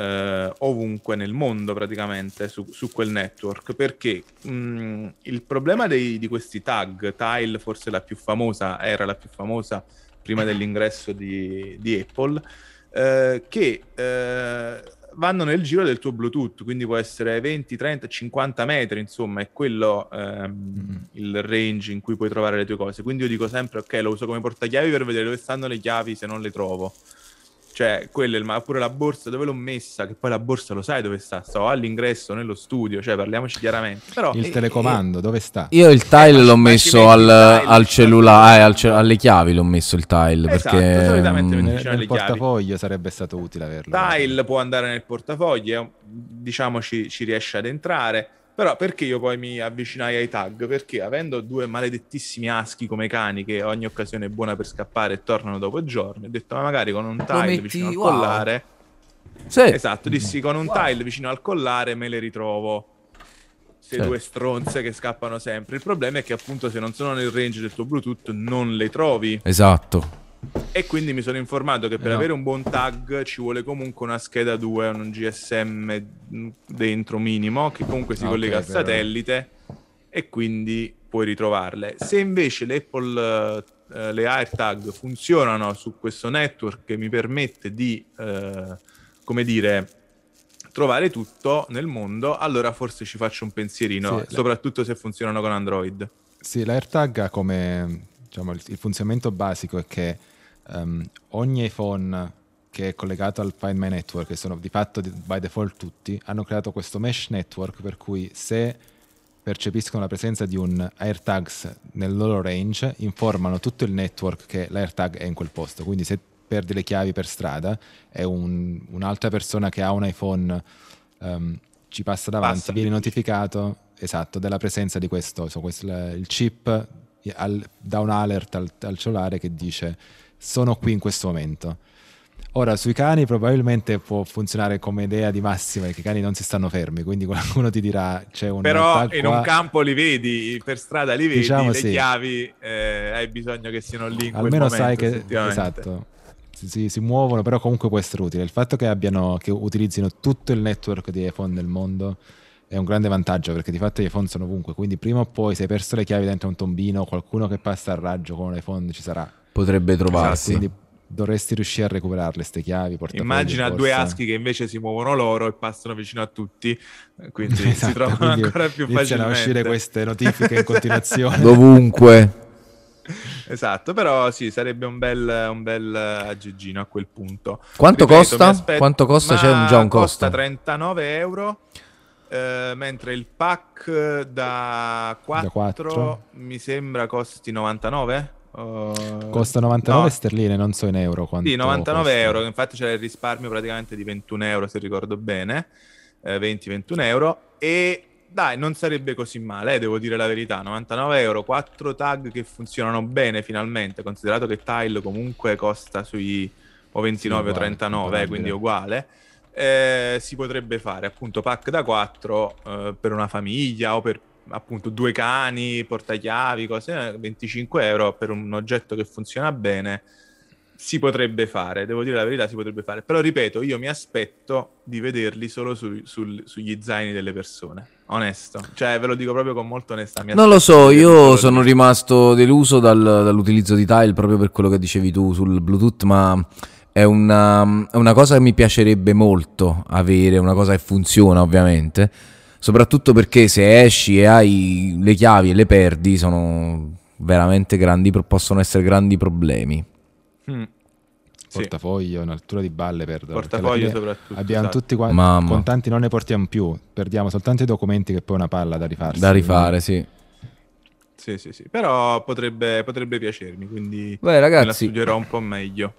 ovunque nel mondo praticamente su, su quel network, perché mh, mm, il problema dei, di questi tag, Tile forse la più famosa, era la più famosa, prima dell'ingresso di, di Apple, eh, che eh, vanno nel giro del tuo Bluetooth, quindi può essere 20, 30, 50 metri, insomma, è quello ehm, mm. il range in cui puoi trovare le tue cose. Quindi io dico sempre, ok, lo uso come portachiavi per vedere dove stanno le chiavi se non le trovo. Cioè, quello, ma pure la borsa, dove l'ho messa? Che poi la borsa lo sai dove sta? Sto all'ingresso, nello studio, cioè parliamoci chiaramente. Però, il eh, telecomando, eh, dove sta? Io il tile eh, l'ho messo al, al cellulare, eh, al ce- alle chiavi l'ho messo il tile. Esatto, perché solitamente um, nel, nel portafoglio sarebbe stato utile averlo. Tile può andare nel portafoglio, diciamo ci, ci riesce ad entrare. Però perché io poi mi avvicinai ai tag? Perché avendo due maledettissimi aschi come cani che ogni occasione è buona per scappare e tornano dopo giorni, ho detto ma magari con un tile metti... vicino al wow. collare... Sì. Esatto, dissi con un wow. tile vicino al collare me le ritrovo. Se certo. due stronze che scappano sempre. Il problema è che appunto se non sono nel range del tuo Bluetooth non le trovi. Esatto. E quindi mi sono informato che per no. avere un buon tag ci vuole comunque una scheda 2, un GSM dentro minimo, che comunque si okay, collega al satellite e quindi puoi ritrovarle. Se invece le Apple, uh, le AirTag funzionano su questo network che mi permette di, uh, come dire, trovare tutto nel mondo, allora forse ci faccio un pensierino, sì, soprattutto se funzionano con Android. Sì, l'AirTag ha come diciamo, il funzionamento basico è che um, ogni iPhone che è collegato al Find My Network, che sono di fatto by default tutti, hanno creato questo mesh network per cui se percepiscono la presenza di un AirTags nel loro range, informano tutto il network che l'AirTag è in quel posto. Quindi se perdi le chiavi per strada e un, un'altra persona che ha un iPhone um, ci passa davanti, passa viene notificato esatto, della presenza di questo, so, questo il chip al, da un alert al, al cellulare che dice sono qui in questo momento. Ora, sui cani probabilmente può funzionare come idea di massima, perché i cani non si stanno fermi, quindi qualcuno ti dirà c'è un... Però in un campo li vedi, per strada li vedi, diciamo le sì. chiavi eh, hai bisogno che siano lì in Almeno momento, sai che... Esatto, si, si, muovono, però comunque può essere utile. Il fatto che, abbiano, che utilizzino tutto il network di iPhone del mondo è un grande vantaggio perché di fatto gli iPhone sono ovunque, quindi prima o poi se hai perso le chiavi dentro un tombino, qualcuno che passa a raggio con un iPhone ci sarà potrebbe trovarsi. Esatto, quindi dovresti riuscire a recuperarle queste chiavi. Immagina due aschi che invece si muovono loro e passano vicino a tutti, quindi esatto, si trovano ancora più facilmente. Iniziano a uscire queste notifiche in continuazione. (laughs) Dovunque. Esatto, però sì, sarebbe un bel, un bel aggeggino a quel punto. Quanto Ripeto, costa? Aspetto, Quanto costa? C'è un, già un costo? Costa 39 euro. Eh, mentre il pack da 4, da 4 mi sembra costi 99 Uh, Costa 99 no. sterline, non so in euro quanto Sì, 99 costa. euro, infatti c'è il risparmio praticamente di 21 euro se ricordo bene, eh, 20-21 euro e dai, non sarebbe così male, eh, devo dire la verità, 99 euro, 4 tag che funzionano bene finalmente, considerato che Tile comunque costa sui o 29 sì, o 39, eh, quindi uguale. Eh, si potrebbe fare appunto pack da 4 eh, per una famiglia o per appunto due cani, portachiavi, cose, 25 euro per un oggetto che funziona bene, si potrebbe fare, devo dire la verità, si potrebbe fare. Però ripeto, io mi aspetto di vederli solo su, su, sugli zaini delle persone. Onesto, cioè ve lo dico proprio con molta onestà. non lo so, io sono di... rimasto deluso dal, dall'utilizzo di Tile proprio per quello che dicevi tu sul Bluetooth, ma è una, è una cosa che mi piacerebbe molto avere, una cosa che funziona ovviamente soprattutto perché se esci e hai le chiavi e le perdi sono veramente grandi, possono essere grandi problemi. Mm. Portafoglio, sì. un'altura di balle perdono. Portafoglio soprattutto. Abbiamo esatto. tutti quanti, Mamma. contanti non ne portiamo più, perdiamo soltanto i documenti che poi è una palla da rifarsi. Da rifare, quindi. sì. Sì, sì, sì. Però potrebbe, potrebbe piacermi, quindi Beh, ragazzi, la studierò un po' meglio.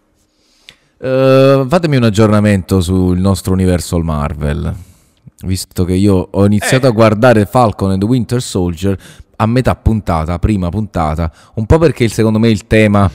Uh, fatemi un aggiornamento sul nostro universo al Marvel visto che io ho iniziato eh. a guardare Falcon and the Winter Soldier a metà puntata, prima puntata, un po' perché secondo me il tema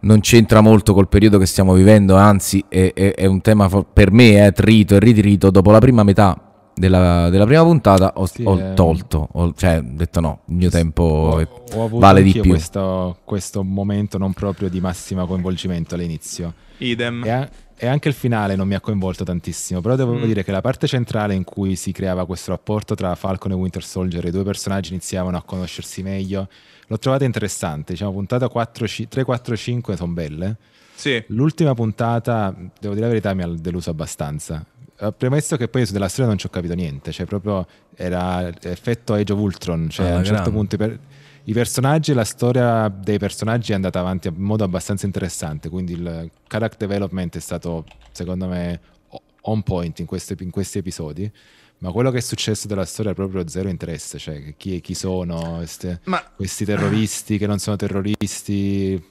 non c'entra molto col periodo che stiamo vivendo, anzi è, è, è un tema per me è trito e ritrito, dopo la prima metà della, della, prima puntata ho, sì, ho eh. tolto, ho, cioè ho detto no, il mio tempo ho, ho vale di più. Questo, questo momento non proprio di massima coinvolgimento all'inizio. Idem. E, e anche il finale non mi ha coinvolto tantissimo, però devo mm. dire che la parte centrale in cui si creava questo rapporto tra Falcon e Winter Soldier, i due personaggi iniziavano a conoscersi meglio, l'ho trovata interessante, diciamo puntata 4, 3, 4, 5 sono belle. Sì. L'ultima puntata, devo dire la verità, mi ha deluso abbastanza. premesso che poi della storia non ci ho capito niente, cioè proprio era effetto Age of Ultron, cioè ah, a un certo punto per, i personaggi e la storia dei personaggi è andata avanti in modo abbastanza interessante, quindi il character development è stato secondo me on point in, queste, in questi episodi. Ma quello che è successo della storia è proprio zero interesse, cioè chi, chi sono queste, Ma... questi terroristi che non sono terroristi,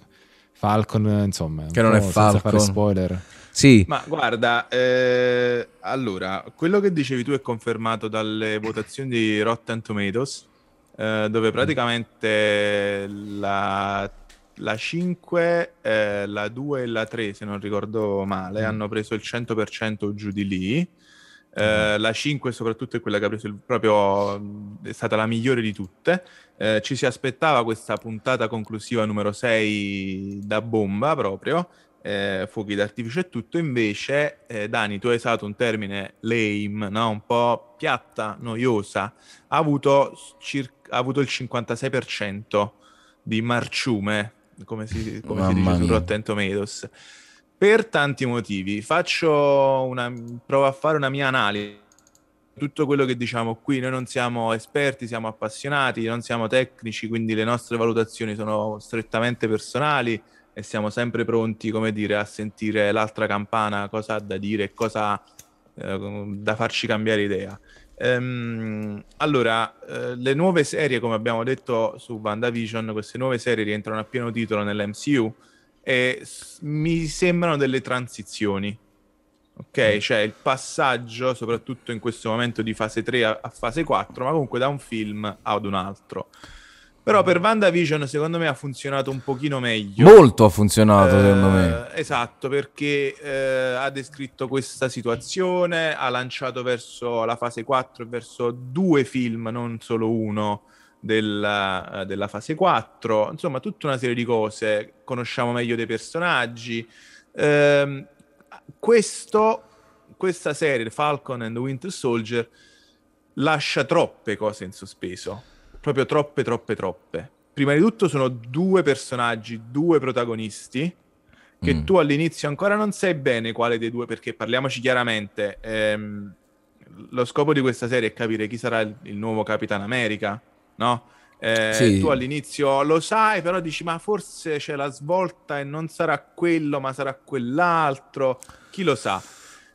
Falcon, insomma, che non è Falcon. fare spoiler. Sì. Ma guarda, eh, allora, quello che dicevi tu è confermato dalle votazioni di Rotten Tomatoes, eh, dove praticamente la, la 5, eh, la 2 e la 3, se non ricordo male, mm. hanno preso il 100% giù di lì. Eh, mm. la 5 soprattutto è quella che ha preso il proprio è stata la migliore di tutte eh, ci si aspettava questa puntata conclusiva numero 6 da bomba proprio eh, fuochi d'artificio e tutto invece eh, Dani tu hai usato un termine lame no? un po' piatta noiosa ha avuto, circa, ha avuto il 56% di marciume come si, come si dice su Rotten Tomatoes per tanti motivi. Faccio una, provo a fare una mia analisi. Tutto quello che diciamo qui, noi non siamo esperti, siamo appassionati, non siamo tecnici, quindi le nostre valutazioni sono strettamente personali e siamo sempre pronti, come dire, a sentire l'altra campana, cosa ha da dire cosa eh, da farci cambiare idea. Ehm, allora, eh, le nuove serie, come abbiamo detto su WandaVision, queste nuove serie rientrano a pieno titolo nell'MCU e mi sembrano delle transizioni. Ok, mm. cioè il passaggio, soprattutto in questo momento di fase 3 a, a, fase 4, ma comunque da un film ad un altro. Però per WandaVision secondo me ha funzionato un pochino meglio. Molto ha funzionato eh, secondo me. Esatto, perché eh, ha descritto questa situazione, ha lanciato verso la fase 4 e verso due film, non solo uno, della, della, fase 4, insomma tutta una serie di cose, conosciamo meglio dei personaggi. Eh, questo, questa serie, Falcon and the Winter Soldier, lascia troppe cose in sospeso, proprio troppe, troppe, troppe. Prima di tutto sono due personaggi, due protagonisti, che mm. tu all'inizio ancora non sai bene quale dei due, perché parliamoci chiaramente, ehm, lo scopo di questa serie è capire chi sarà il, il nuovo Capitan America no? Eh, sì. Tu all'inizio lo sai, però dici: Ma forse c'è la svolta e non sarà quello, ma sarà quell'altro. Chi lo sa?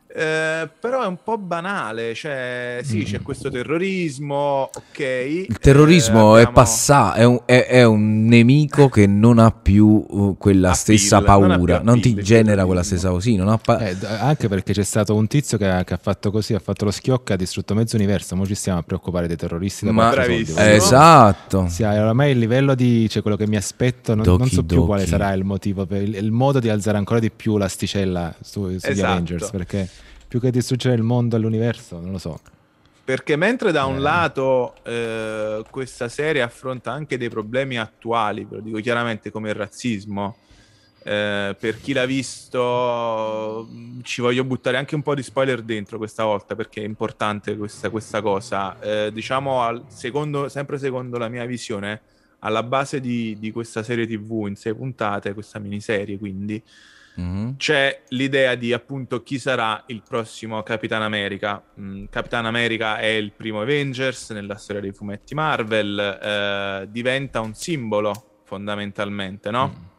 Eh, però è un po' banale, cioè sì, mm. c'è questo terrorismo, ok. Il terrorismo eh, abbiamo... è passato, è, è, è, un nemico che non ha più uh, quella appeal, stessa paura, non, non ti genera quella stessa così, pa- eh, anche perché c'è stato un tizio che ha, che ha, fatto così, ha fatto lo schiocco e ha distrutto mezzo universo, ora ci stiamo a preoccupare dei terroristi Ma bravissimo. Soldi, esatto. Sì, oramai il livello di, cioè quello che mi aspetto, non, doki, non so più doki. quale sarà il motivo, per, il, il, modo di alzare ancora di più l'asticella su, sugli esatto. Avengers, perché più che distruggere il mondo e l'universo, non lo so. Perché mentre da un eh. lato eh, questa serie affronta anche dei problemi attuali, ve lo dico chiaramente come il razzismo, eh, per chi l'ha visto ci voglio buttare anche un po' di spoiler dentro questa volta perché è importante questa, questa cosa. Eh, diciamo, al, secondo, sempre secondo la mia visione, alla base di, di questa serie tv in sei puntate, questa miniserie quindi, Mm-hmm. C'è l'idea di appunto chi sarà il prossimo Capitan America. Mm, Capitan America è il primo Avengers nella storia dei fumetti Marvel, eh, diventa un simbolo fondamentalmente, no? Mm.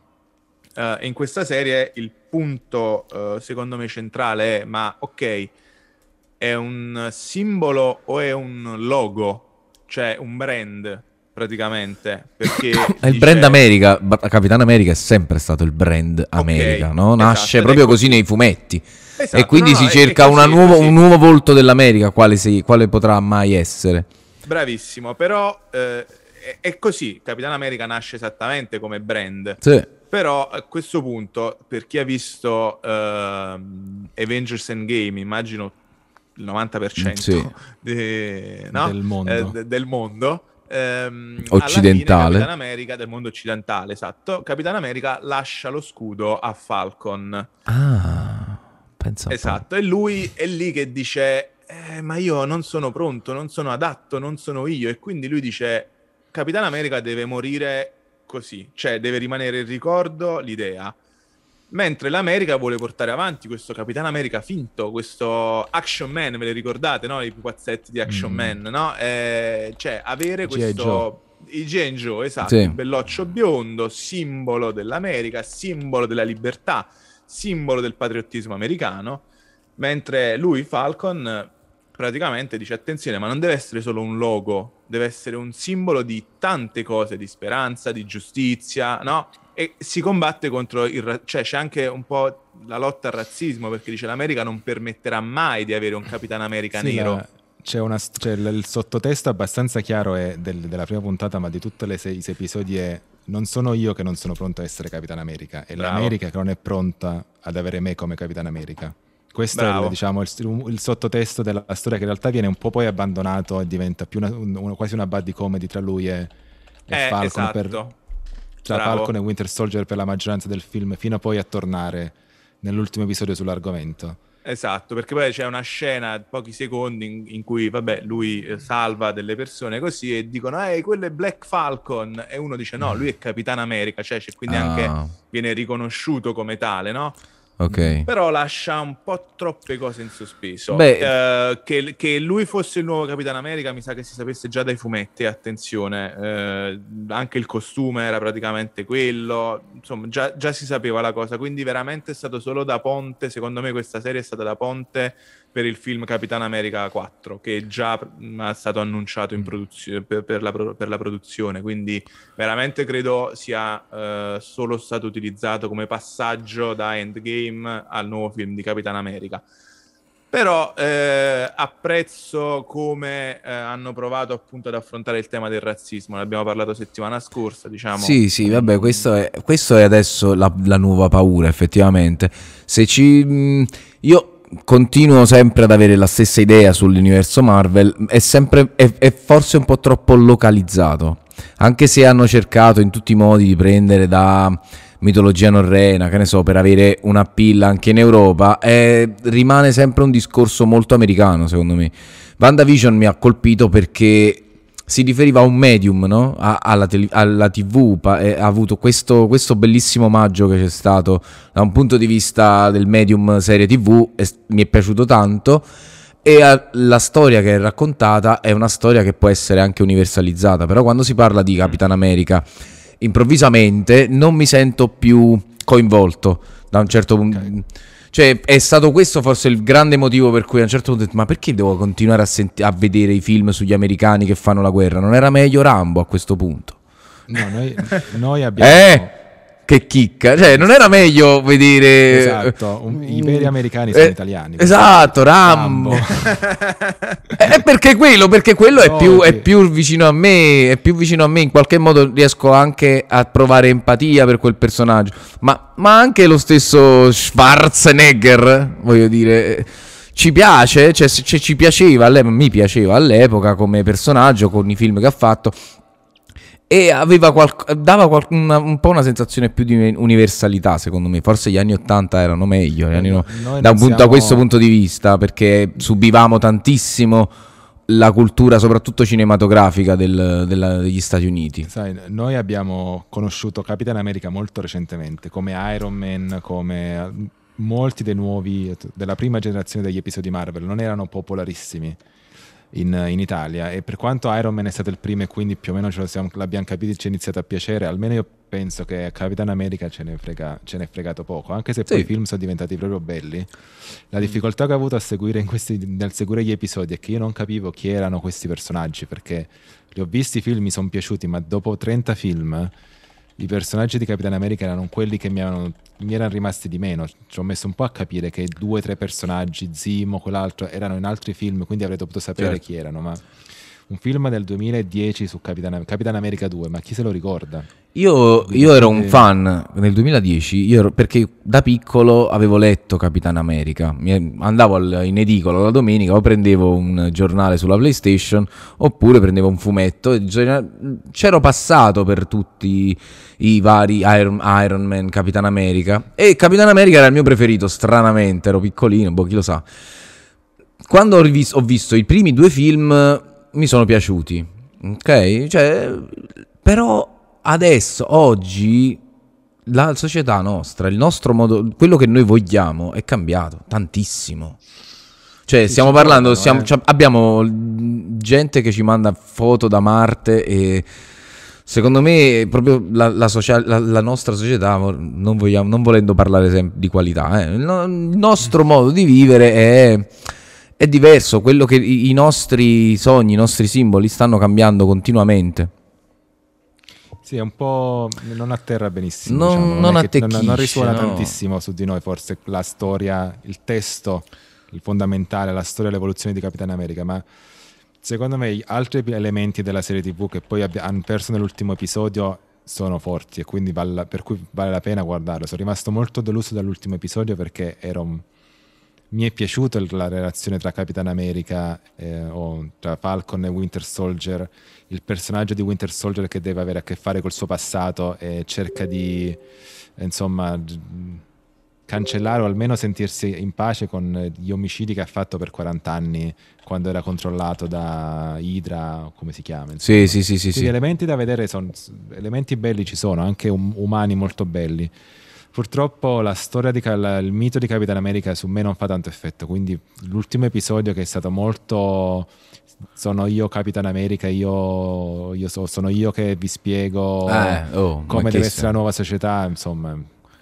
Uh, in questa serie il punto uh, secondo me centrale è ma ok è un simbolo o è un logo cioè un brand praticamente. Perché (coughs) il dice... brand America, Capitan America è sempre stato il brand America, okay, no? Nasce esatto, proprio così. così nei fumetti. Esatto, e quindi no, si no, cerca così, nuovo, un nuovo volto dell'America, quale, si, quale, potrà mai essere. Bravissimo, però eh, è così, Capitan America nasce esattamente come brand. Sì. Però a questo punto, per chi ha visto uh, Avengers Endgame, immagino il 90% sì. de, no? del mondo, eh, de, del mondo ehm, occidentale. Capitan America del mondo occidentale, esatto. Capitan America lascia lo scudo a Falcon. Ah, pensa Esatto, e lui è lì che dice eh, ma io non sono pronto, non sono adatto, non sono io e quindi lui dice Capitan America deve morire così, cioè deve rimanere il ricordo, l'idea. Mentre l'America vuole portare avanti questo Capitano America finto, questo Action Man, ve le ricordate, no? I pupazzetti di Action mm. Man, no? Eh, cioè, avere questo... I G.I. Joe, esatto, sì. belloccio biondo, simbolo dell'America, simbolo della libertà, simbolo del patriottismo americano, mentre lui, Falcon, praticamente dice attenzione, ma non deve essere solo un logo, deve essere un simbolo di tante cose, di speranza, di giustizia, no? e si combatte contro il ra- cioè c'è anche un po' la lotta al razzismo perché dice l'America non permetterà mai di avere un Capitano America sì, nero. La, c'è, una, c'è il sottotesto abbastanza chiaro è del, della prima puntata, ma di tutti i sei episodi è non sono io che non sono pronto a essere Capitano America, è Bravo. l'America che non è pronta ad avere me come Capitano America. Questo Bravo. è il, diciamo, il, il, sottotesto della storia che in realtà viene un po' poi abbandonato e diventa più una, un, quasi una buddy comedy tra lui e, e eh, Falcon esatto. per tra Bravo. Falcon e Winter Soldier per la maggioranza del film, fino a poi a tornare nell'ultimo episodio sull'argomento. Esatto, perché poi c'è una scena, pochi secondi, in, in cui, vabbè, lui eh, salva delle persone così e dicono, ehi, quello è Black Falcon, e uno dice, no, lui è Capitan America, cioè, cioè quindi ah. anche viene riconosciuto come tale, no? Okay. Però lascia un po' troppe cose in sospeso. Beh, eh, che, che, lui fosse il nuovo Capitano America mi sa che si sapesse già dai fumetti, attenzione. Eh, anche il costume era praticamente quello. Insomma, già, già, si sapeva la cosa. Quindi veramente è stato solo da ponte. Secondo me questa serie è stata da ponte per il film Capitan America 4, che già è stato annunciato produzio- per, per, la, per, la, produzione. Quindi veramente credo sia eh, solo stato utilizzato come passaggio da Endgame al nuovo film di Capitan America. Però eh, apprezzo come eh, hanno provato appunto ad affrontare il tema del razzismo, ne abbiamo parlato settimana scorsa, diciamo. Sì, sì, vabbè, questo è, questo è adesso la, la, nuova paura, effettivamente. Se ci... Mh, io continuo sempre ad avere la stessa idea sull'universo Marvel, è, sempre, è, è, forse un po' troppo localizzato, anche se hanno cercato in tutti i modi di prendere da mitologia norrena, che ne so, per avere una pilla anche in Europa, è, rimane sempre un discorso molto americano secondo me. WandaVision mi ha colpito perché si riferiva a un medium, no? a, alla, tele, alla, TV, pa, ha avuto questo, questo, bellissimo omaggio che c'è stato da un punto di vista del medium serie TV, e mi è piaciuto tanto e a, la storia che è raccontata è una storia che può essere anche universalizzata, però quando si parla di Capitan America improvvisamente non mi sento più coinvolto da un certo punto. Okay cioè, è stato questo forse il grande motivo per cui a un certo punto ho detto: Ma perché devo continuare a, senti- a vedere i film sugli americani che fanno la guerra? Non era meglio Rambo a questo punto? No, noi, noi abbiamo. Eh? Che chicca, cioè non era meglio vedere esatto, un, i veri americani sono eh, italiani esatto, Rambo, è (laughs) perché quello, perché quello è, più, è, più, vicino a me è più vicino a me, in qualche modo riesco anche a provare empatia per quel personaggio. Ma, ma anche lo stesso Schwarzenegger voglio dire ci piace, cioè, cioè ci piaceva, mi piaceva all'epoca come personaggio con i film che ha fatto e qual- dava qual- una, un po' una sensazione più di universalità secondo me. Forse gli anni 80 erano meglio anni no- da, punto, siamo... da, questo punto di vista perché subivamo tantissimo la cultura soprattutto cinematografica del, della, degli Stati Uniti. Sai, noi abbiamo conosciuto Capitan America molto recentemente come Iron Man come molti dei nuovi della prima generazione degli episodi Marvel. Non erano popolarissimi in, in, Italia e per quanto Iron Man è stato il primo e quindi più o meno ce lo siamo, l'abbiamo capito e ci è iniziato a piacere, almeno io penso che Capitan America ce ne, frega, ce n'è fregato poco, anche se sì. poi i film sono diventati proprio belli. La difficoltà che ho avuto a seguire questi, nel seguire gli episodi è che io non capivo chi erano questi personaggi perché li ho visti i film, mi sono piaciuti, ma dopo 30 film i personaggi di Capitan America erano quelli che mi, avevano, mi erano rimasti di meno. Ci ho messo un po' a capire che due o tre personaggi, Zimo, quell'altro, erano in altri film, quindi avrei dovuto sapere certo. chi erano. Ma un film del 2010 su Capitan, Capitan America 2, ma chi se lo ricorda? Io, io ero un fan nel 2010 ero, perché da piccolo avevo letto Capitan America. Andavo in edicola la domenica o prendevo un giornale sulla PlayStation oppure prendevo un fumetto. C'ero passato per tutti i vari Iron, Iron Man, Capitan America e Capitan America era il mio preferito, stranamente, ero piccolino, boh, chi lo sa. Quando ho, rivisto, ho visto i primi due film mi sono piaciuti, ok? Cioè, però adesso, oggi, la società nostra, il nostro modo, quello che noi vogliamo è cambiato tantissimo. Cioè, stiamo parlando, stiamo, eh. abbiamo gente che ci manda foto da Marte e secondo me proprio la, la, social, la, la nostra società, non, vogliamo, non, volendo parlare di qualità, eh, il, nostro modo di vivere è, è diverso, quello che i, nostri sogni, i nostri simboli stanno cambiando continuamente. Sì, è un po'. non atterra benissimo. Non, diciamo. non, non, non, non risuona no. tantissimo su di noi, forse la storia, il testo, il fondamentale, la storia e l'evoluzione di Capitan America, ma Secondo me altri elementi della serie TV che poi hanno perso nell'ultimo episodio sono forti e quindi vale, per cui vale la pena guardarlo. Sono rimasto molto deluso dall'ultimo episodio perché un... mi è piaciuta la relazione tra Capitan America eh, o tra Falcon e Winter Soldier, il personaggio di Winter Soldier che deve avere a che fare col suo passato e cerca di insomma cancellare o almeno sentirsi in pace con gli omicidi che ha fatto per 40 anni quando era controllato da Idra, come si chiama. Insomma. Sì, sì, sì, sì, sì. elementi da vedere sono elementi belli ci sono, anche um, umani molto belli. Purtroppo la storia di il mito di Capitan America su me non fa tanto effetto, quindi l'ultimo episodio che è stato molto sono io Capitan America, io, io so, sono io che vi spiego eh, oh, come deve essere la nuova società, insomma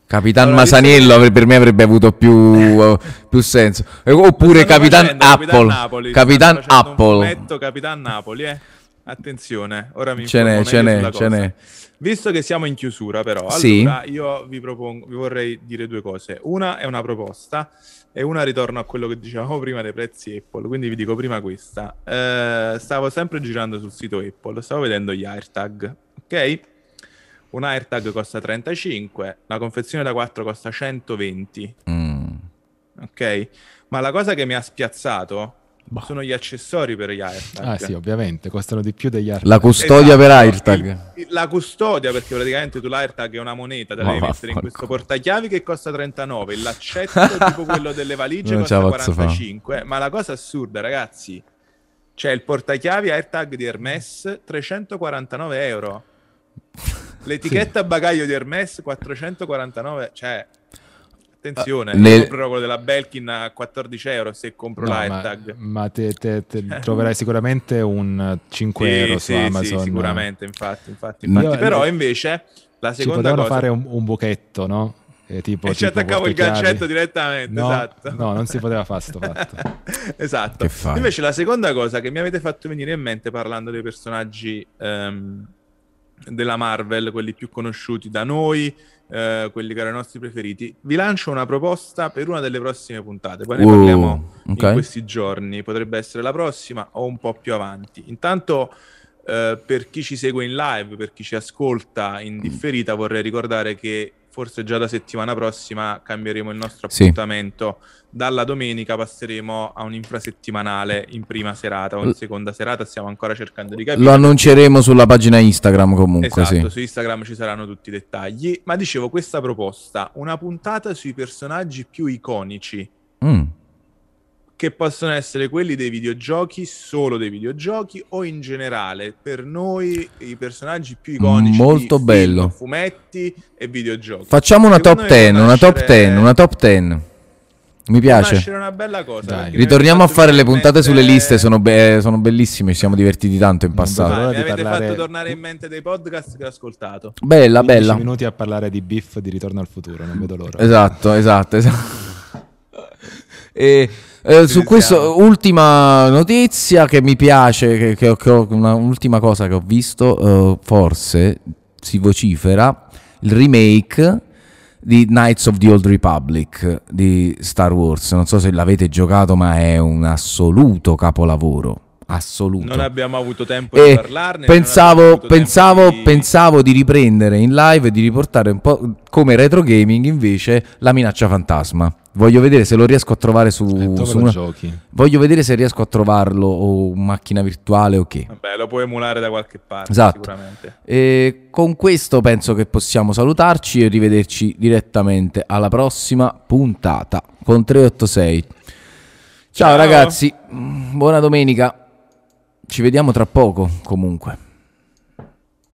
Capitan allora, Masaniello visto... per me avrebbe avuto più, uh, (laughs) più senso. Oppure Capitan Apple. Napoli, Capitan Apple. Capitan Napoli, eh. Attenzione, ora mi ce n'è, ce n'è, ce n'è. Visto che siamo in chiusura, però, sì. allora io vi, propongo, vi vorrei dire due cose. Una è una proposta e una ritorno a quello che dicevamo prima dei prezzi Apple. Quindi vi dico prima questa. Eh, stavo sempre girando sul sito Apple, stavo vedendo gli AirTag, ok? un AirTag costa 35, la confezione da 4 costa 120. Mm. Ok? Ma la cosa che mi ha spiazzato bah. sono gli accessori per gli AirTag. Ah sì, ovviamente, costano di più degli AirTag. La custodia esatto. per AirTag. Il, la custodia, perché praticamente tu l'AirTag è una moneta, la devi mettere in questo portachiavi che costa 39, l'accetto tipo quello delle valigie non costa 45, fa. ma la cosa assurda ragazzi, c'è il portachiavi AirTag di Hermes 349 euro. (laughs) L'etichetta sì. bagaglio di Hermes 449, cioè attenzione, uh, nel... compro quello della Belkin a 14 euro se compro no, l'AirTag. Ma, ma te, te, te (laughs) troverai sicuramente un 5 sì, euro su sì, Amazon. Sì, sicuramente, infatti, infatti, infatti. Io, però invece la seconda cosa... fare un, un buchetto, no? Eh, tipo, e ci attaccavo il gancetto direttamente. No, esatto. no, non si poteva fare sto fatto. (laughs) esatto. Invece la seconda cosa che mi avete fatto venire in mente parlando dei personaggi um, della Marvel, quelli più conosciuti da noi, eh, quelli che erano i nostri preferiti. Vi lancio una proposta per una delle prossime puntate, poi ne uh, parliamo okay. in questi giorni, potrebbe essere la prossima o un po' più avanti. Intanto eh, per chi ci segue in live, per chi ci ascolta in differita, vorrei ricordare che forse già da settimana prossima cambieremo il nostro appuntamento. Sì. Dalla domenica passeremo a un infrasettimanale in prima serata o in seconda serata, stiamo ancora cercando di capire. Lo annunceremo sulla pagina Instagram comunque. Esatto, sì. su Instagram ci saranno tutti i dettagli. Ma dicevo, questa proposta, una puntata sui personaggi più iconici. Mm che possono essere quelli dei videogiochi, solo dei videogiochi o in generale per noi i personaggi più iconici molto bello film, fumetti e videogiochi. Facciamo una top 10, una top 10, una top 10. Mi piace. una bella cosa. Ritorniamo a fare le puntate sulle liste, sono, be- sono, bellissime, ci siamo divertiti tanto in passato. Dai, mi avete parlare... fatto tornare in mente dei podcast che ho ascoltato. Bella, bella. minuti a parlare di Biff di Ritorno al futuro, non vedo l'ora. Esatto, esatto, esatto. E eh, su questo, ultima notizia che mi piace, che, che, che ho, una, un'ultima cosa che ho visto, uh, forse si vocifera il remake di Knights of the Old Republic di Star Wars. Non so se l'avete giocato, ma è un assoluto capolavoro assoluto. Non abbiamo avuto tempo e di parlarne. Pensavo, pensavo, di... pensavo, di... riprendere in live e di riportare un po' come retro gaming invece la minaccia fantasma. Voglio vedere se lo riesco a trovare su, eh, su una... giochi. Voglio vedere se riesco a trovarlo o macchina virtuale o che. Vabbè, lo puoi emulare da qualche parte esatto. sicuramente. E con questo penso che possiamo salutarci e rivederci direttamente alla prossima puntata con 386. Ciao. Ciao ragazzi, buona domenica. Ci vediamo tra poco, comunque.